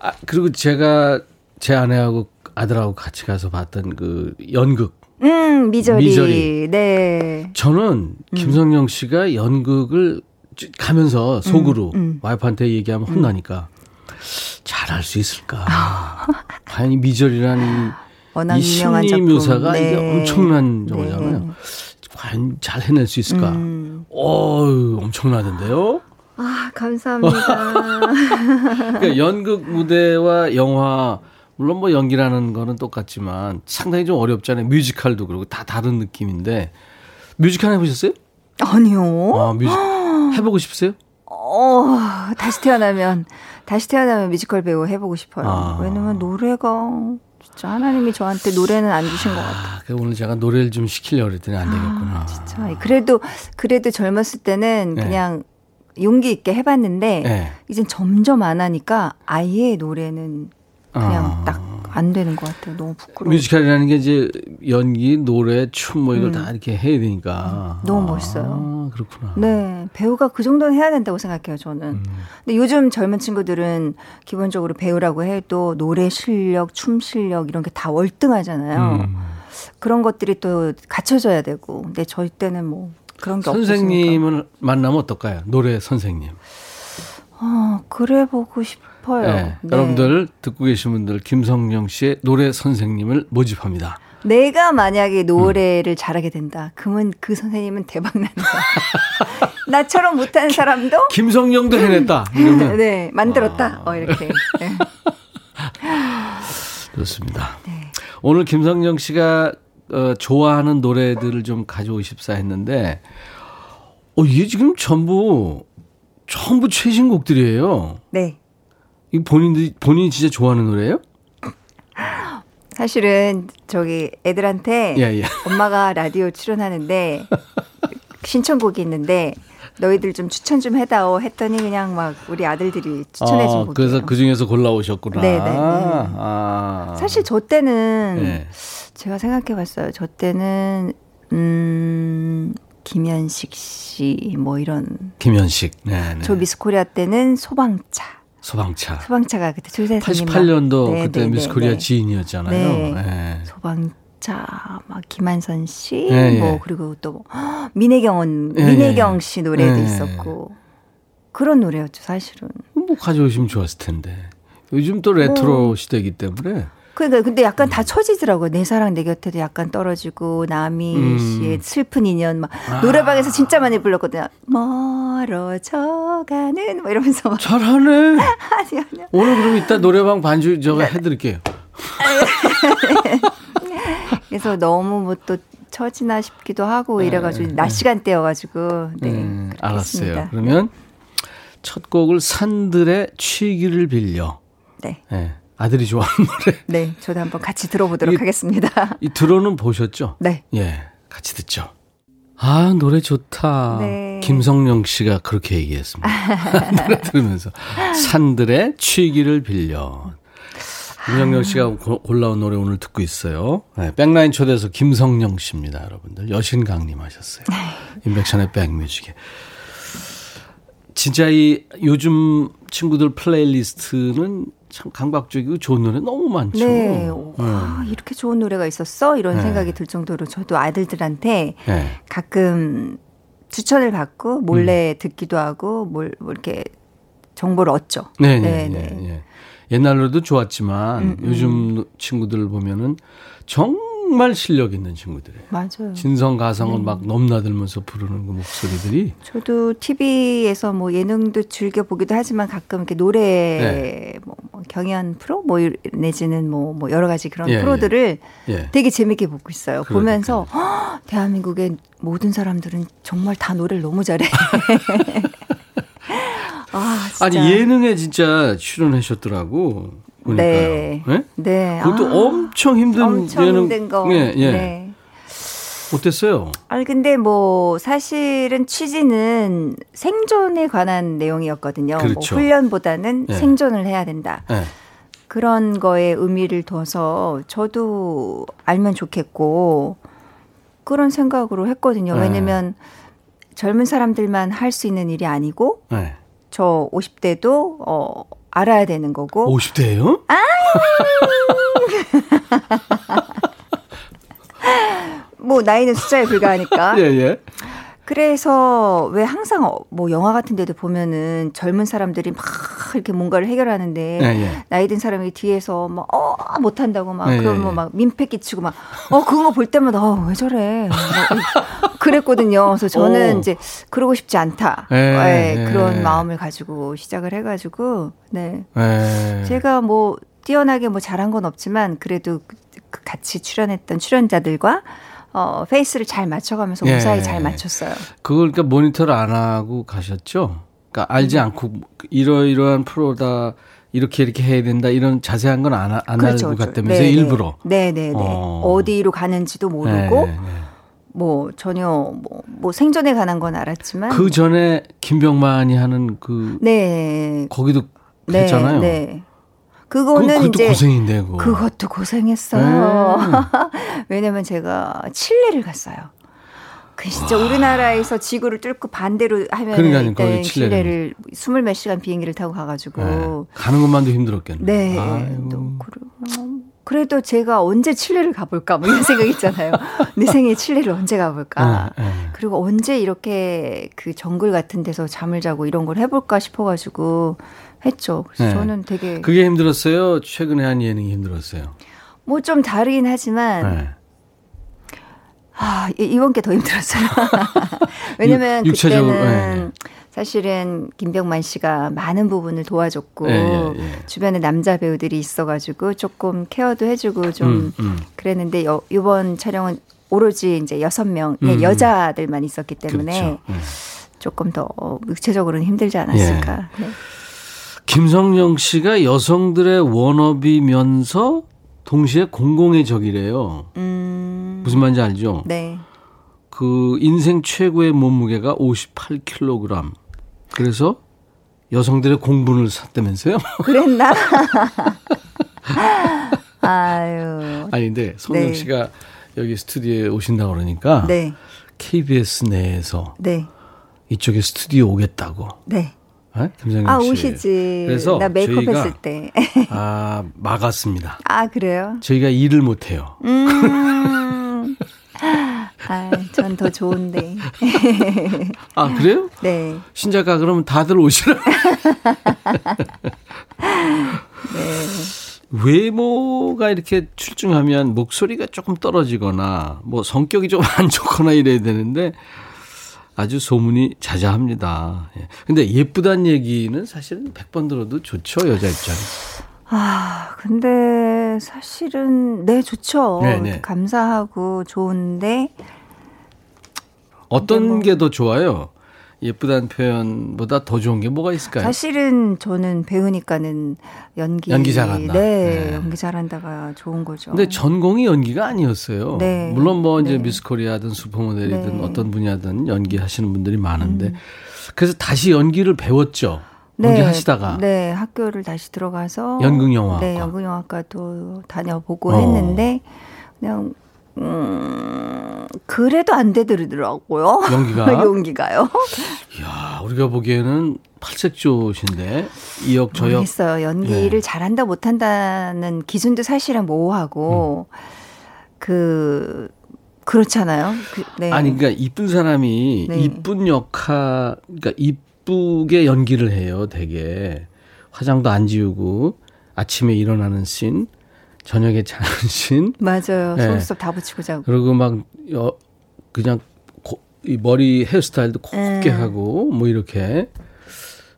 아, 그리고 제가 제 아내하고 아들하고 같이 가서 봤던 그 연극. 음, 미저리. 미저리. 네. 저는 김성령 씨가 연극을 쭉 가면서 속으로 음. 와이프한테 얘기하면 혼나니까 잘할 수 있을까. 과연 이 미절이라는 워낙 이 유명한 심리 작품. 묘사가 네. 이게 엄청난 네. 정도잖아요. 과연 잘 해낼 수 있을까. 음. 어유 엄청나던데요. 아, 감사합니다. 그러니까 연극 무대와 영화 물론 뭐 연기라는 거는 똑같지만 상당히 좀 어렵잖아요. 뮤지컬도 그렇고 다 다른 느낌인데 뮤지컬 해보셨어요? 아니요. 아 뮤지컬 해보고 싶으세요? 어, 다시 태어나면, 다시 태어나면 뮤지컬 배우 해보고 싶어요. 아. 왜냐면 노래가, 진짜 하나님이 저한테 노래는 안 주신 것 같아요. 아, 오늘 제가 노래를 좀 시키려고 그랬더니 안 되겠구나. 진짜. 그래도, 그래도 젊었을 때는 네. 그냥 용기 있게 해봤는데, 네. 이젠 점점 안 하니까 아예 노래는 그냥 아. 딱 안 되는 것 같아요. 너무 부끄러워. 뮤지컬이라는 게 이제 연기, 노래, 춤 뭐 이걸 다 이렇게 해야 되니까. 음. 너무 멋있어요. 아, 그렇구나. 네, 배우가 그 정도는 해야 된다고 생각해요, 저는. 음. 근데 요즘 젊은 친구들은 기본적으로 배우라고 해도 노래 실력, 춤 실력 이런 게 다 월등하잖아요. 음. 그런 것들이 또 갖춰져야 되고. 근데 저희 때는 뭐 그런 게 없었으니까. 선생님을 만나면 어떨까요? 노래 선생님. 어, 그래 보고 싶어요. 네. 네. 여러분들 듣고 계신 분들 김성령 씨의 노래 선생님을 모집합니다. 내가 만약에 노래를 잘하게 된다. 그러면 그 선생님은 대박 난다. 나처럼 못하는 사람도 김성령도 해냈다. 이러면 네, 만들었다. 어, 이렇게. 네. 좋습니다. 네. 오늘 김성령 씨가 어, 좋아하는 노래들을 좀 가져오십사 했는데, 어, 이게 지금 전부, 전부 최신곡들이에요. 네. 이 본인들이, 본인이 진짜 좋아하는 노래예요? 사실은 저기 애들한테 예, 예. 엄마가 라디오 출연하는데 신청곡이 있는데 너희들 좀 추천 좀 해다오 했더니 그냥 막 우리 아들들이 추천해 준 어, 곡이에요. 그래서 그 중에서 골라오셨구나. 네, 네, 네. 아. 사실 저 때는 네. 제가 생각해 봤어요. 저 때는 음 김현식 씨 뭐 이런 김현식. 네, 네. 저 미스코리아 때는 소방차. 소방차. 소방차가 그때 조세선님 88년도 네, 그때 네, 미스 네, 코리아 네. 진이었잖아요. 네. 네. 소방차 막 김완선 씨, 예, 예. 뭐 그리고 또 뭐, 헉, 민혜경 예, 민혜경 예. 씨 노래도 예. 있었고 그런 노래였죠 사실은. 뭐 가져오시면 좋았을 텐데. 요즘 또 레트로 시대이기 때문에. 그러니까 근데 약간 다 처지더라고요. 내 사랑 내 곁에도 약간 떨어지고 나미 음. 씨의 슬픈 인연 막 아. 노래방에서 진짜 많이 불렀거든요. 멀어져가는 뭐 이러면서 막 잘하네. 아니 아니야. 오늘 그럼 이따 노래방 반주 저거 해드릴게요. 그래서 너무 뭐또 처지나 싶기도 하고 이래가지고 낮 시간대여가지고 네 음, 알았어요. 그러면 첫 곡을 산들의 취기를 빌려. 네. 네, 아들이 좋아하는 노래. 네, 저도 한번 같이 들어보도록 이- 하겠습니다. 이 들어는 보셨죠? 네. 예, 같이 듣죠. 아, 노래 좋다. 네. 김성령 씨가 그렇게 얘기했습니다. 노래 들으면서. 산들의 취기를 빌려. 김성령 씨가 고- 골라온 노래 오늘 듣고 있어요. 네, 백라인 초대해서 김성령 씨입니다, 여러분들. 여신강님 하셨어요. 인백션의 백뮤직에. 진짜 이 요즘 친구들 playlist는 참 강박적이고 좋은 노래 너무 많죠. 네. 와, 이렇게 좋은 노래가 있었어? 이런 네. 생각이 들 정도로 저도 아들들한테 네. 가끔 추천을 받고 몰래 듣기도 하고 뭘, 뭐 이렇게 정보를 얻죠. 음. 네, 네, 네, 네. 네. 예. 옛날 노래도 좋았지만 요즘 친구들 보면은 정 말 실력 있는 친구들이에요. 맞아요. 진성 가성을 음. 막 넘나들면서 부르는 그 목소리들이 저도 TV에서 뭐 예능도 즐겨 보기도 하지만 가끔 이렇게 노래 네. 뭐, 뭐 경연 프로 뭐 이- 내지는 뭐, 뭐 여러 가지 그런 예, 프로들을 예. 되게 재밌게 보고 있어요. 그러니까요. 보면서 "헉, 대한민국의 모든 사람들은 정말 다 노래를 너무 잘해. 아, 진짜. 아니 예능에 진짜 출연하셨더라고. 보니까요. 네. 예? 네. 그것도 아, 엄청 힘든 엄청 예능. 힘든 거. 예, 예. 네. 어땠어요? 아니 근데 뭐 사실은 취지는 생존에 관한 내용이었거든요. 그렇죠. 뭐 훈련보다는 네. 생존을 해야 된다. 예. 그런 거에 의미를 둬서 저도 알면 좋겠고 그런 생각으로 했거든요. 네. 왜냐면 젊은 사람들만 할 수 있는 일이 아니고 예. 저 50대도 어 알아야 되는 거고 50대예요? 뭐 나이는 숫자에 불과하니까 예, 예. 그래서 왜 항상 어, 뭐 영화 같은 데도 보면은 젊은 사람들이 막 이렇게 뭔가를 해결하는데 예, 예. 나이 든 사람이 뒤에서 막 어 못한다고 막 예, 예, 예. 막 민폐 끼치고 막 어 그런 거 볼 때마다 어 왜 저래 뭐 그랬거든요. 그래서 저는 오. 이제 그러고 싶지 않다. 예, 예, 예. 그런 마음을 가지고 시작을 해가지고 네 예. 제가 뭐 뛰어나게 뭐 잘한 건 없지만 그래도 그- 그 같이 출연했던 출연자들과 어 페이스를 잘 맞춰가면서 예. 무사히 잘 맞췄어요. 그걸 그러니까 모니터를 안 하고 가셨죠? 그러니까 알지 음. 않고 이러이러한 프로다 이렇게 이렇게 해야 된다 이런 자세한 건안안 알고 갔다면서 네네. 일부러. 네네네. 어. 어. 디로 가는지도 모르고 네, 네. 뭐 전혀 뭐, 뭐 생존에 관한 건 알았지만 그 전에 김병만이 하는 그 네. 거기도 네, 했잖아요. 네. 그, 그거는 그것도 이제 고생인데 그거. 그것도 고생했어요. 네. 왜냐면 제가 칠레를 갔어요. 그 진짜 우리나라에서 지구를 뚫고 반대로 하면 거기 칠레를. 스물 몇 시간 비행기를 타고 가가지고 네. 가는 것만도 힘들었겠네. 네. 아이고. 그래도 제가 언제 칠레를 가볼까 뭐 이런 생각 있잖아요. 내 생에 칠레를 언제 가볼까. 네, 네. 그리고 언제 이렇게 그 정글 같은 데서 잠을 자고 이런 걸 해볼까 싶어가지고 했죠. 그래서 네. 저는 되게 그게 힘들었어요. 최근에 한 예능이 힘들었어요. 뭐 좀 다르긴 하지만 네. 아, 이- 이번 게 더 힘들었어요. 왜냐면 육- 그때는 사실은 김병만 씨가 많은 부분을 도와줬고 예, 예, 예. 주변에 남자 배우들이 있어가지고 조금 케어도 해주고 좀 음, 음. 그랬는데 여, 이번 촬영은 오로지 이제 여섯 명의 음. 여자들만 있었기 때문에 그렇죠. 네. 조금 더 육체적으로는 힘들지 않았을까. 예. 네. 김성령 씨가 여성들의 워너비면서 동시에 공공의 적이래요. 음, 무슨 말인지 알죠? 네. 그 인생 최고의 몸무게가 58kg. 그래서 여성들의 공분을 샀다면서요? 그랬나? 아유. 아니 근데 성령 네. 씨가 여기 스튜디오에 오신다고 그러니까 네. KBS 내에서 네. 이쪽에 스튜디오 오겠다고. 네. 네? 김성령 아, 씨. 오시지. 그래서 나 메이크업 저희가 했을 때. 아, 막았습니다. 아, 그래요? 저희가 일을 못 해요. 음. 아, 전 더 좋은데. 아, 그래요? 네. 신작가 그러면 다들 오시라. 네. 외모가 이렇게 출중하면 목소리가 조금 떨어지거나 뭐 성격이 좀 안 좋거나 이래야 되는데 아주 소문이 자자합니다. 예. 근데 예쁘단 얘기는 사실은 100번 들어도 좋죠, 여자 입장에서. 아, 근데 사실은, 네, 좋죠. 네, 네. 감사하고 좋은데, 어떤 뭐- 게더 좋아요? 예쁘다는 표현보다 더 좋은 게 뭐가 있을까요? 사실은 저는 배우니까는 연기. 연기 잘한다. 네, 네. 연기 잘한다가 좋은 거죠. 근데 전공이 연기가 아니었어요. 네. 물론 뭐 이제 네. 미스 코리아든 슈퍼모델이든 네. 어떤 분야든 연기하시는 분들이 많은데 그래서 다시 연기를 배웠죠. 연기 하시다가 네, 학교를 다시 들어가서 연극영화학과. 네, 연극영화과도 다녀보고 어. 했는데 그냥 음, 그래도 안 되더라고요. 연기가? 연기가요? 이야, 우리가 보기에는 팔색조신데 이역 저역 모르겠어요. 연기를 예. 잘한다 못한다는 기준도 사실은 모호하고 음. 그 그렇잖아요. 그, 네. 아니 그러니까 이쁜 사람이 네. 이쁜 역할 그러니까 이쁘게 연기를 해요. 되게 화장도 안 지우고 아침에 일어나는 씬, 저녁에 씬, 맞아요. 네. 속눈썹 다 붙이고 자고. 그리고 막 여, 그냥 고, 이 머리 헤어스타일도 곱게 음. 하고 뭐 이렇게.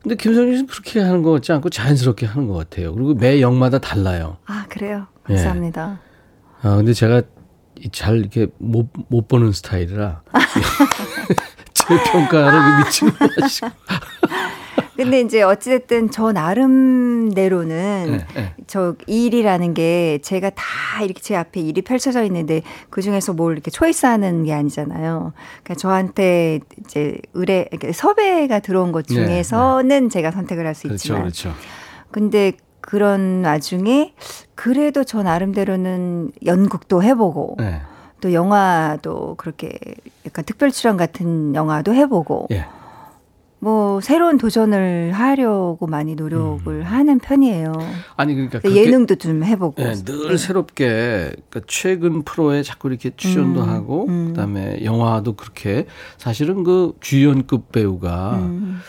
근데 김성진 씨는 그렇게 하는 것 같지 않고 자연스럽게 하는 것 같아요. 그리고 매 역마다 달라요. 아 그래요. 예. 감사합니다. 아, 근데 제가 이- 잘 이렇게 못, 못 보는 스타일이라. 제 평가를 미치고 마시고. 근데 이제 어찌됐든 저 나름대로는 네, 네. 저 일이라는 게 제가 다 이렇게 제 앞에 일이 펼쳐져 있는데 그 중에서 뭘 이렇게 초이스하는 게 아니잖아요. 그러니까 저한테 이제 의뢰 그러니까 섭외가 들어온 것 네, 중에서는 제가 선택을 할수 그렇죠, 있지만 그렇죠. 근데 그런 와중에 그래도 저 나름대로는 연극도 해보고 네. 또 영화도 그렇게 약간 특별 출연 같은 영화도 해보고 예. 뭐 새로운 도전을 하려고 많이 노력을 하는 편이에요. 아니, 그러니까. 음. 그렇게 예능도 좀 해보고. 예, 늘 새롭게 그러니까 최근 프로에 자꾸 이렇게 출연도 음, 하고 음. 그다음에 영화도 그렇게 사실은 그 주연급 배우가 음.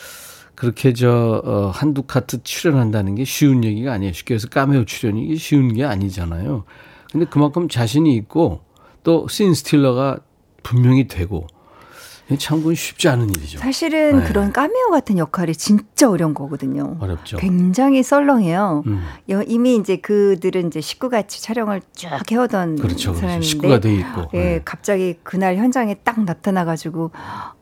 그렇게 저 어, 한두 카트 출연한다는 게 쉬운 얘기가 아니에요. 쉽게 해서 까메오 출연이 쉬운 게 아니잖아요. 근데 그만큼 자신이 있고 또 씬스틸러가 분명히 되고 참 그건 쉽지 않은 일이죠. 사실은 네. 그런 까메오 같은 역할이 진짜 어려운 거거든요. 어렵죠. 굉장히 썰렁해요. 음, 여- 이미 이제 그들은 이제 식구같이 촬영을 쭉 해오던 그렇죠, 그렇죠. 사람인데 식구가 돼 있고. 예, 네. 갑자기 그날 현장에 딱 나타나가지고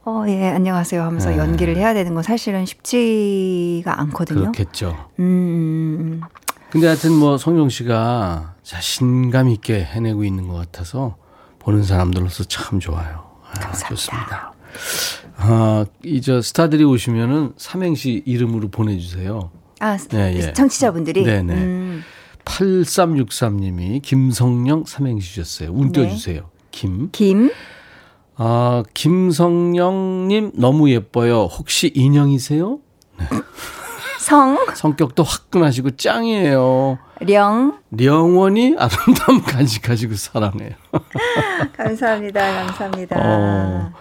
어, 예, 안녕하세요 하면서 네. 연기를 해야 되는 건 사실은 쉽지가 않거든요. 그렇겠죠. 음, 근데 하여튼 뭐 성룡 씨가 자신감 있게 해내고 있는 것 같아서 보는 사람들로서 참 좋아요. 아, 좋습니다. 아, 이저 스타들이 오시면은 삼행시 이름으로 보내주세요. 아, 예, 예. 청취자분들이 네네. 음, 8363님이 김성령 삼행시 주셨어요. 운 네. 띄워주세요. 김. 김, 아, 김성령님 너무 예뻐요. 혹시 인형이세요? 성, 성격도 화끈하시고 짱이에요. 령. 령원이 아름다움 간직하시고 사랑해요. 감사합니다. 감사합니다. 어,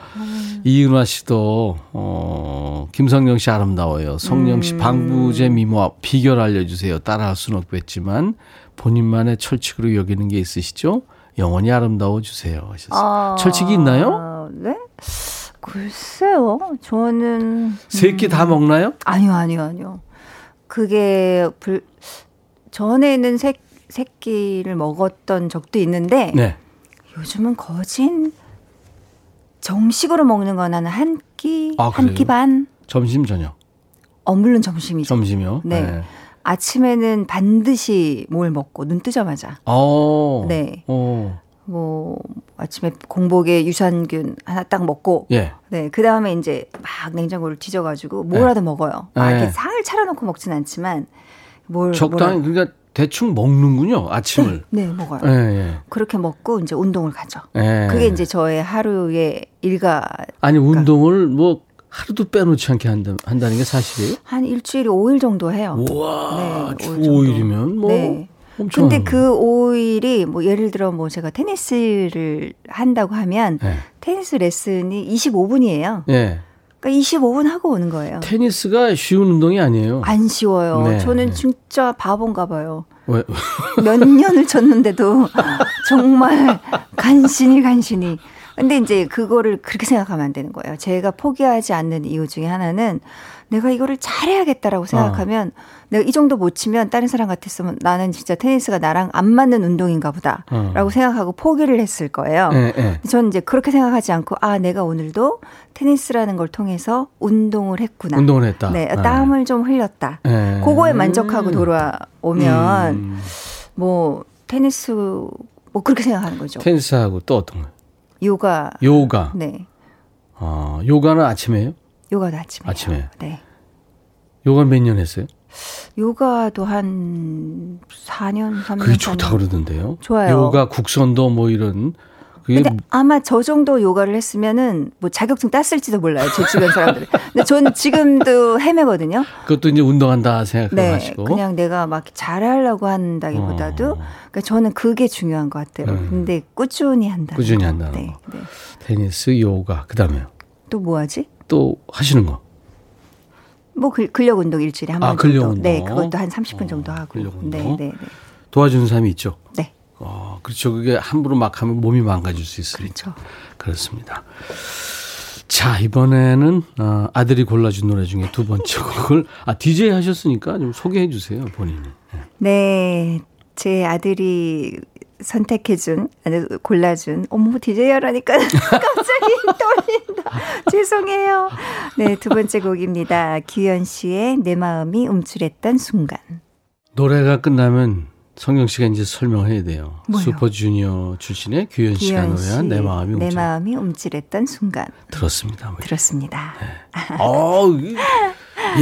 이은화 씨도 어, 김성령 씨 아름다워요. 성령 씨 방부제 미모 비결 알려주세요. 따라할 수는 없겠지만 본인만의 철칙으로 여기는 게 있으시죠? 영원히 아름다워 주세요. 하셨어요. 아, 철칙이 있나요? 네? 글쎄요. 저는 세끼다 먹나요? 아니요, 아니요, 아니요. 그게 불 전에는 새 새끼를 먹었던 적도 있는데 네. 요즘은 거진 정식으로 먹는 건한한 끼, 아, 한 그래요? 끼 반. 점심 저녁. 어, 물론 점심이죠. 점심이요? 네. 아침에는 반드시 뭘 먹고 눈 뜨자마자 어. 네. 어. 뭐 아침에 공복에 유산균 하나 딱 먹고 예. 네, 그 다음에 이제 막 냉장고를 뒤져가지고 뭐라도 먹어요. 막 네. 이렇게 상을 차려놓고 먹진 않지만 뭘 적당히 뭐라- 그러니까 대충 먹는군요. 아침을. 네, 먹어요. 예, 예. 그렇게 먹고 이제 운동을 가죠. 예. 그게 이제 저의 하루의 일과 아니 운동을 뭐 하루도 빼놓지 않게 한다, 한다는 게 사실이에요? 한 일주일에 5일 정도 해요. 우와, 네, 주 오일 정도. 5일이면 뭐 네. 엄청. 근데 그 5일이 뭐 예를 들어 뭐 제가 테니스를 한다고 하면 예. 테니스 레슨이 25분이에요. 예. 그러니까 25분 하고 오는 거예요. 테니스가 쉬운 운동이 아니에요. 안 쉬워요. 네, 저는 네. 진짜 바본가 봐요. 왜? 몇 년을 쳤는데도 정말 간신히 간신히. 근데 이제 그거를 그렇게 생각하면 안 되는 거예요. 제가 포기하지 않는 이유 중에 하나는 내가 이거를 잘해야겠다라고 생각하면 내가 이 정도 못 치면 다른 사람 같았으면 나는 진짜 테니스가 나랑 안 맞는 운동인가 보다라고 어. 생각하고 포기를 했을 거예요. 예, 예. 저는 이제 그렇게 생각하지 않고 아 내가 오늘도 테니스라는 걸 통해서 운동을 했구나. 운동을 했다. 네, 아. 땀을 좀 흘렸다. 예. 그거에 만족하고 돌아오면 음. 뭐 테니스 뭐 그렇게 생각하는 거죠. 테니스하고 또 어떤 거? 요가 요가. 네. 어, 요가는 아침에요? 요가도 아침에. 아침에. 네. 요가 몇 년 했어요? 요가도 한 4년, 3년. 그게 좋다 그러던데요. 좋아요. 요가 국선도 뭐 이런 그게 근데 아마 저 정도 요가를 했으면은 뭐 자격증 땄을지도 몰라요. 제 주변 사람들이. 근데 전 지금도 헤매거든요. 그것도 이제 운동한다 네. 생각하시고 그냥 내가 막 잘하려고 한다기보다도 어. 그러니까 저는 그게 중요한 것 같아요. 음. 근데 꾸준히 한다. 꾸준히 한다는 네. 거. 네. 테니스, 요가 그다음에요. 또 뭐 하지? 또 하시는 거. 뭐 근- 근력 운동 일주일에 한번 아, 근력 정도. 네, 운동. 그것도 한 30분 정도 어, 하고. 근력 운동. 네, 네, 네. 도와주는 사람이 있죠. 네. 어, 그렇죠. 그게 함부로 막 하면 몸이 망가질 수 있으니까. 그렇죠. 그렇습니다. 자, 이번에는 어, 아들이 골라준 노래 중에 두 번째 곡을 아, DJ 하셨으니까 좀 소개해 주세요, 본인이. 네. 네, 제 아들이 선택해준, 아니, 골라준, 어머, DJ 하라니까 갑자기 떨린다. 죄송해요. 네, 두 번째 곡입니다. 규현 씨의 내 마음이 움츠랬던 순간. 노래가 끝나면 성경 씨가 이제 설명해야 돼요. 뭐요? 슈퍼주니어 출신의 규현 씨가 노래한 내 마음이 내 움찔 마음이 움찔했던 순간. 들었습니다. 뭐. 들었습니다. 어, 이-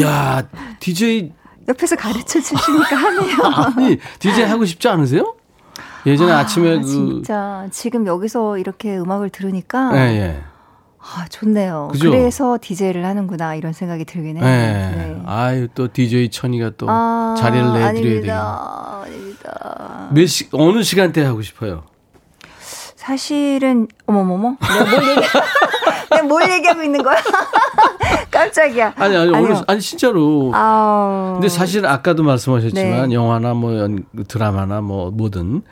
야, DJ 옆에서 가르쳐 주시니까 하네요. 아니 DJ 하고 싶지 않으세요? 예전에 아, 침에 아, 그 진짜 지금 여기서 이렇게 음악을 들으니까 예, 예. 아, 좋네요. 그죠? 그래서 DJ를 하는구나 이런 생각이 들긴 예. 해요. 네. 아유 또 DJ 천이가 또 아, 자리를 내드려야 아닙니다. 아닙니다. 몇 시, 어느 시간대 하고 싶어요? 사실은 어머머머 내가 뭘 얘기 내가 뭘 얘기하고 있는 거야? 깜짝이야. 아니 아니 아니요. 어느 아니 진짜로. 아. 근데 사실 아까도 말씀하셨지만 네. 영화나 뭐 연, 드라마나 뭐 뭐든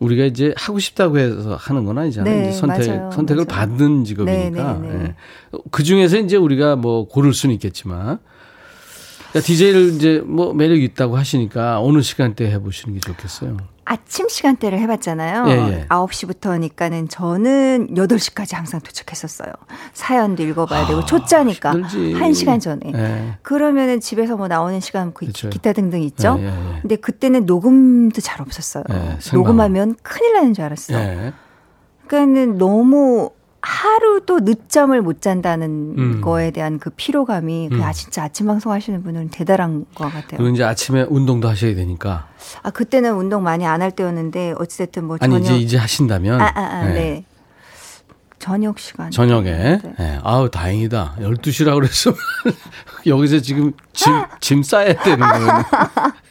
우리가 이제 하고 싶다고 해서 하는 건 아니잖아요. 네, 이제 선택 맞아요. 선택을 맞아요. 받는 직업이니까. 네, 네, 네. 예. 그 중에서 이제 우리가 뭐 고를 수는 있겠지만. 그러니까 DJ를 이제 뭐 매력 있다고 하시니까 어느 시간대 해 보시는 게 좋겠어요. 아침 시간대를 해봤잖아요. 예, 예. 9시부터니까는 저는 8시까지 항상 도착했었어요. 사연도 읽어봐야 되고 초짜니까 힘들지. 1시간 전에. 예. 그러면은 집에서 뭐 나오는 시간 그. 기타 등등 있죠. 예, 예, 예. 근데 그때는 녹음도 잘 없었어요. 예. 녹음하면 큰일 나는 줄 알았어. 예. 그러니까는 너무 하루도 늦잠을 못 잔다는 음. 거에 대한 그 피로감이 그 음. 아 진짜 아침 방송 하시는 분은 대단한 것 같아요. 그리고 이제 아침에 운동도 하셔야 되니까. 아 그때는 운동 많이 안 할 때였는데 어찌됐든 뭐 아니 이제 이제 하신다면. 아, 아, 아, 예. 네. 저녁 시간. 저녁에. 네. 예. 아우, 다행이다. 12시라 그래서 여기서 지금 짐, 짐 싸야 되는 거예요.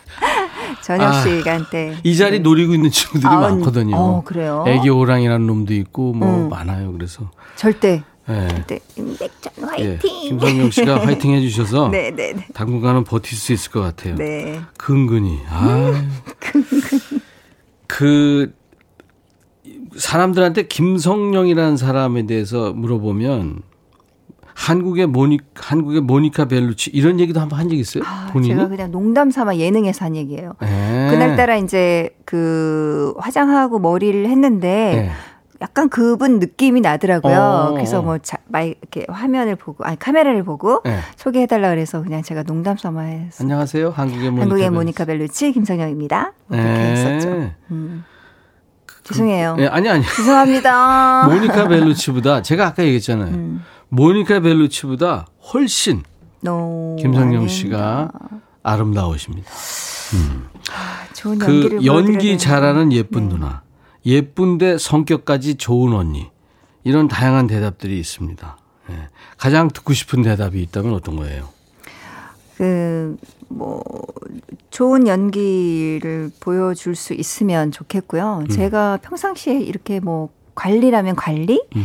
저녁 아, 시간대. 이 자리 노리고 있는 친구들이 아, 많거든요. 어, 그래요? 애기 호랑이라는 놈도 있고 뭐 음. 많아요. 그래서. 절대. 예. 절대. 임백천 예. 화이팅. 김성경 씨가 화이팅 해 주셔서 네, 네, 네. 당분간은 버틸 수 있을 것 같아요. 네. 근근히. 아. 그 사람들한테 김성령이라는 사람에 대해서 물어보면 한국의 모니 한국의 모니카 벨루치 이런 얘기도 한번 한 적 있어요? 아, 본인이? 제가 그냥 농담 삼아 예능에서 한 얘기예요. 예. 그날따라 이제 그 화장하고 머리를 했는데 예. 약간 그분 느낌이 나더라고요. 어. 그래서 뭐 자, 마이 이렇게 화면을 보고 아니 카메라를 보고 예. 소개해달라 그래서 그냥 제가 농담 삼아 해서 안녕하세요. 한국의 모니카 한국의 벨루치. 모니카 벨루치 김성영입니다. 뭐 이렇게 예. 했었죠. 음. 죄송해요. 예, 아니 아니. 죄송합니다. 모니카 벨루치보다 제가 아까 얘기했잖아요. 음. 모니카 벨루치보다 훨씬 No, 아닙니다. 씨가 아름다우십니다. 좋은 연기를 그 연기 잘하는 예쁜 네. 누나, 예쁜데 성격까지 좋은 언니 이런 다양한 대답들이 있습니다. 예. 가장 듣고 싶은 대답이 있다면 어떤 거예요? 그 뭐 좋은 연기를 보여줄 수 있으면 좋겠고요. 음. 제가 평상시에 이렇게 뭐 관리라면 관리 음.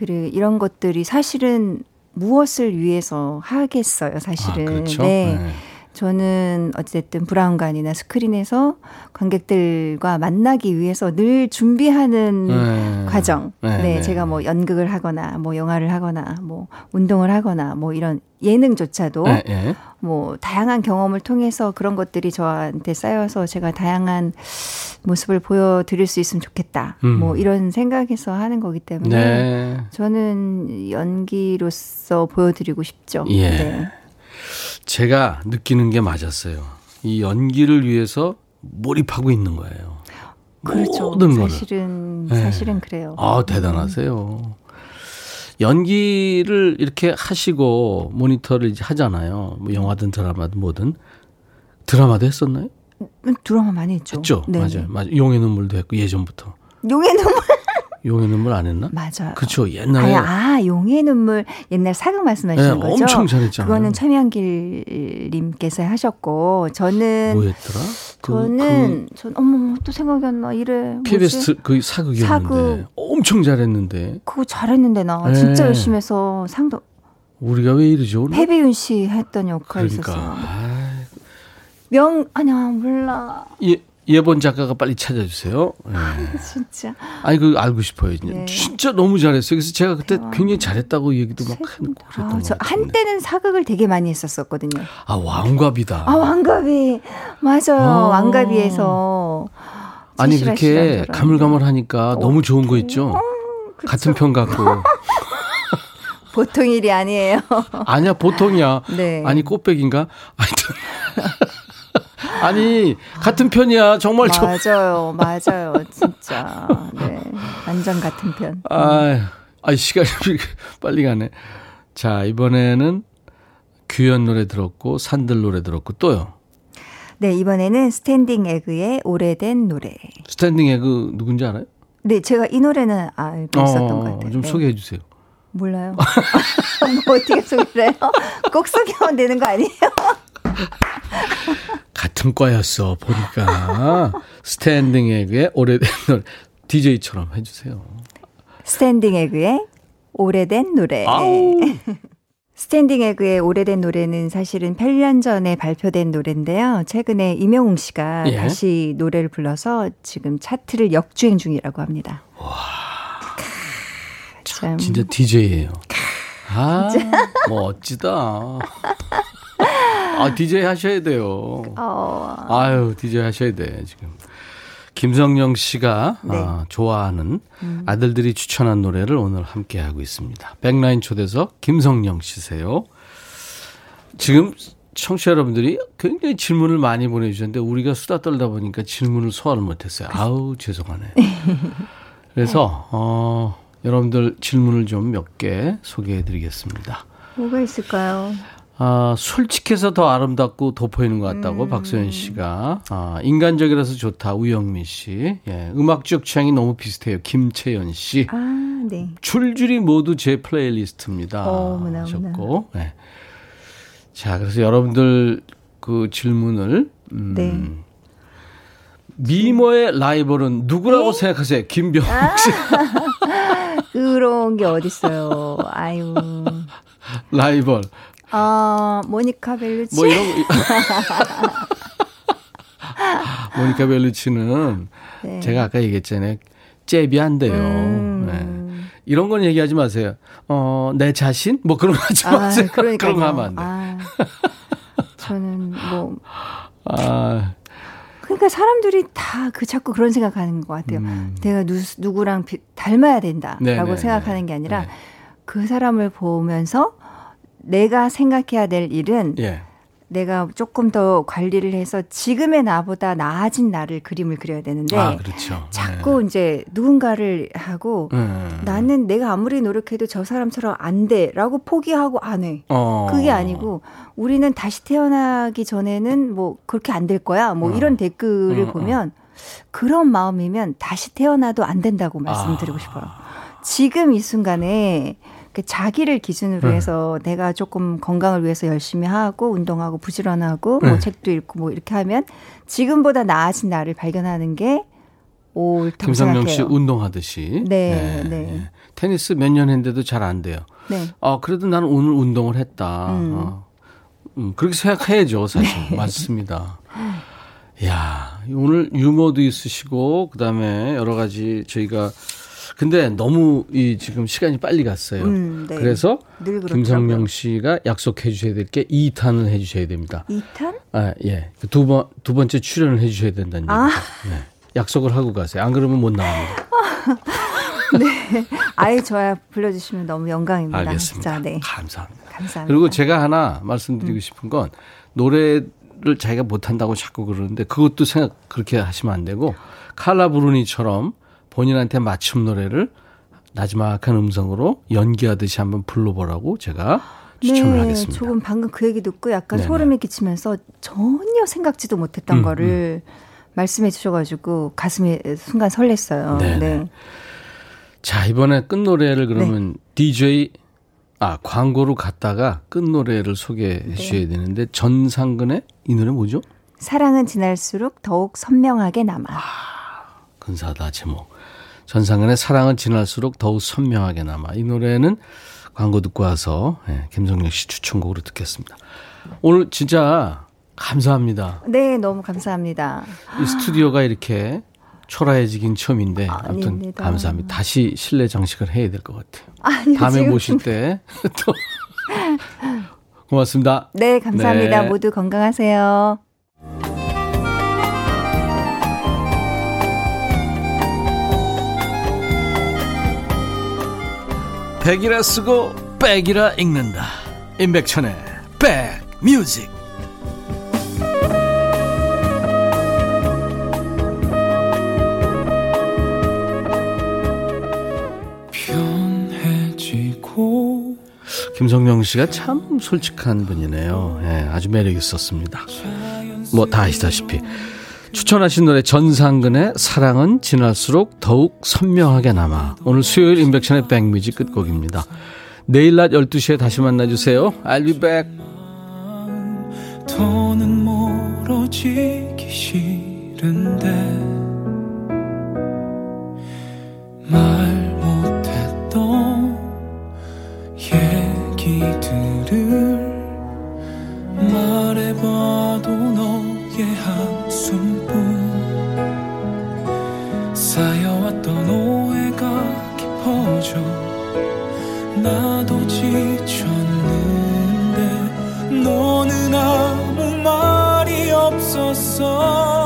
그리고 이런 것들이 사실은 무엇을 위해서 하겠어요, 사실은. 아, 그렇죠. 네. 네. 저는 어쨌든 브라운관이나 스크린에서 관객들과 만나기 위해서 늘 준비하는 네. 과정. 네, 네, 네. 제가 뭐 연극을 하거나 뭐 영화를 하거나 뭐 운동을 하거나 뭐 이런 예능조차도 예, 예. 뭐 다양한 경험을 통해서 그런 것들이 저한테 쌓여서 제가 다양한 모습을 보여드릴 수 있으면 좋겠다. 음. 뭐 이런 생각에서 하는 거기 때문에 네. 저는 연기로서 보여드리고 싶죠. 예. 네. 제가 느끼는 게 맞았어요. 이 연기를 위해서 몰입하고 있는 거예요. 그렇죠. 모든 거를. 사실은 네. 사실은 그래요. 아, 대단하세요. 연기를 이렇게 하시고 모니터를 이제 하잖아요. 뭐 영화든 드라마든 뭐든 드라마도 했었나요? 음, 드라마 많이 했죠. 했죠. 네, 맞아요. 맞아요. 용의 눈물도 했고 예전부터. 용의 눈물 용의 눈물 안 했나? 맞아요. 그쵸. 옛날에 아, 용의 눈물 옛날 사극 말씀하시는 네, 거죠? 엄청 잘했잖아요. 그거는 최명길님께서 하셨고 저는 뭐였더라? 그, 저는 전 어머 또 생각이 안 나. 이래. 그? KBS 그 사극이었는데 사극. 엄청 잘했는데 그거 잘했는데 나 네. 진짜 열심히 해서 상도 우리가 왜 이러죠? 패비윤 씨 했던 역할 그러니까 있었어요. 아, 명 아니야 몰라 예, 예본 작가가 빨리 찾아주세요. 예. 진짜 아니 그 알고 싶어요. 네. 진짜 너무 잘했어요. 그래서 제가 그때 대박. 굉장히 잘했다고 얘기도 막 해놓고 그랬던 아, 것저 같은데. 한때는 사극을 되게 많이 했었었거든요. 아 왕갑이다. 아 왕갑이 맞아요 아. 왕갑이에서 아니 그렇게 가물가물하니까 너무 좋은 거 있죠. 같은 편 같고 보통 일이 아니에요. 아니야 보통이야. 네. 아니 꽃백인가? 하여튼 아니 같은 편이야 정말 저. 맞아요, 맞아요, 진짜. 네, 완전 같은 편. 아, 아 시간이 빨리 가네. 자 이번에는 규현 노래 들었고 산들 노래 들었고 또요. 네, 이번에는 스탠딩 에그의 오래된 노래. 스탠딩 에그 누군지 알아요? 네, 제가 이 노래는 알고 있었던 것 같아요. 좀 네. 소개해 주세요. 몰라요. 뭐 어떻게 소개를 해요? 꼭 소개하면 되는 거 아니에요? 같은 과였어 보니까 스탠딩 에그의 오래된 노래 DJ처럼 해주세요. 스탠딩 에그의 오래된 노래. 스탠딩 에그의 오래된 노래는 사실은 8년 전에 발표된 노래인데요. 최근에 임영웅 씨가 예. 다시 노래를 불러서 지금 차트를 역주행 중이라고 합니다. 참. 진짜 DJ예요. 아 멋지다. 아 DJ 하셔야 돼요. 어, 아유 DJ 하셔야 돼 지금. 김성령 씨가 네. 음. 아, 좋아하는 아들들이 추천한 노래를 오늘 함께 하고 있습니다. 백라인 초대석 김성령 씨세요. 지금 청취자 여러분들이 굉장히 질문을 많이 보내주셨는데 우리가 수다 떨다 보니까 질문을 소화를 못했어요. 아우 죄송하네요. 그래서 어, 여러분들 질문을 좀 몇 개 소개해드리겠습니다. 뭐가 있을까요? 아, 솔직해서 더 아름답고 돋보이는 것 같다고 박소연 씨가. 아, 인간적이라서 좋다. 우영미 씨. 예, 음악적 취향이 너무 비슷해요. 김채연 씨. 아, 네. 줄줄이 모두 제 플레이리스트입니다. 어머나, 하셨고. 네. 자, 그래서 여러분들 그 질문을 음, 네. 미모의 라이벌은 누구라고 생각하세요? 김병욱 아. 씨. 그런 게 어딨어요. 아유. 라이벌. 아, 모니카 벨루치. 뭐 이런 거. 모니카 벨루치는 네. 제가 아까 얘기했잖아요. 잽이 안 돼요. 음. 네. 이런 건 얘기하지 마세요. 어, 내 자신? 뭐 그런 거 하지 마세요. 그러니까요. 그런 거 하면 안 돼. 아, 저는 뭐 아, 그러니까 사람들이 다 그 자꾸 그런 생각하는 것 같아요. 음. 내가 누, 누구랑 비- 닮아야 된다라고 네, 네, 생각하는 네. 게 아니라 네. 그 사람을 보면서 내가 생각해야 될 일은 예. 내가 조금 더 관리를 해서 지금의 나보다 나아진 나를 그림을 그려야 되는데 아, 그렇죠. 자꾸 이제 누군가를 하고 네. 네. 나는 내가 아무리 노력해도 저 사람처럼 안 돼라고 포기하고 안 해. 어. 그게 아니고 우리는 다시 태어나기 전에는 뭐 그렇게 안 될 거야. 뭐 어. 이런 댓글을 어, 어. 보면 그런 마음이면 다시 태어나도 안 된다고 말씀드리고 아. 싶어요. 지금 이 순간에 그 자기를 기준으로 네. 해서 내가 조금 건강을 위해서 열심히 하고 운동하고 부지런하고 뭐 네. 책도 읽고 뭐 이렇게 하면 지금보다 나아진 나를 발견하는 게 옳다고 씨 생각해요. 운동하듯이. 네, 네. 테니스 몇 년 했는데도 잘 안 돼요. 네. 아, 그래도 나는 오늘 운동을 했다. 음. 어. 음, 그렇게 생각해야죠, 사실. 맞습니다. 야, 오늘 유머도 있으시고, 그 다음에 여러 가지 저희가, 근데 너무 이 지금 시간이 빨리 갔어요. 음, 네. 그래서. 김성령 씨가 약속해 주셔야 될 게 2탄을 해 주셔야 됩니다. 2탄? 아, 예. 두 번, 두 번째 출연을 해 주셔야 된다는 아. 얘기죠. 네. 약속을 하고 가세요. 안 그러면 못 나갑니다. 아예 저야 불러주시면 너무 영광입니다. 알겠습니다. 진짜, 네. 감사합니다. 감사합니다. 그리고 제가 하나 말씀드리고 싶은 건 노래를 자기가 못한다고 자꾸 그러는데 그것도 생각 그렇게 하시면 안 되고 칼라 브루니처럼 본인한테 맞춤 노래를 나지막한 음성으로 연기하듯이 한번 불러보라고 제가 추천을 네, 하겠습니다. 조금 방금 그 얘기 듣고 약간 네네. 소름이 끼치면서 전혀 생각지도 못했던 음, 거를 말씀해 주셔가지고 가슴이 순간 설렜어요. 네네. 네. 자, 이번에 끝 노래를 그러면 DJ 아, 광고로 갔다가 끝 노래를 소개해 네. 주셔야 되는데 전상근의 이 노래 뭐죠? 사랑은 지날수록 더욱 선명하게 남아. 근사하다 제목. 전상근의 사랑은 지날수록 더욱 선명하게 남아. 이 노래는 광고 듣고 와서 예, 김성령 씨 추천곡으로 듣겠습니다. 오늘 진짜 감사합니다. 네, 너무 감사합니다. 이 스튜디오가 이렇게 초라해지긴 처음인데 아무튼 아닙니다. 감사합니다. 다시 실내 장식을 해야 될 것 같아요. 아니, 다음에 모실 때 또 고맙습니다. 네, 감사합니다. 네. 모두 건강하세요. 백이라 쓰고 백이라 읽는다 임백천의 백뮤직 김성령 씨가 참 솔직한 분이네요. 예, 아주 매력 있었습니다. 뭐 다 아시다시피 추천하신 노래 전상근의 사랑은 지날수록 더욱 선명하게 남아 오늘 수요일 인백션의 백뮤직 끝곡입니다. 내일 낮 12시에 다시 만나주세요. I'll be back. 더는 멀어지기 싫은데 말 못했던 얘기들을 말해봐도 너 깊어져 나도 지쳤는데 너는 아무 말이 없었어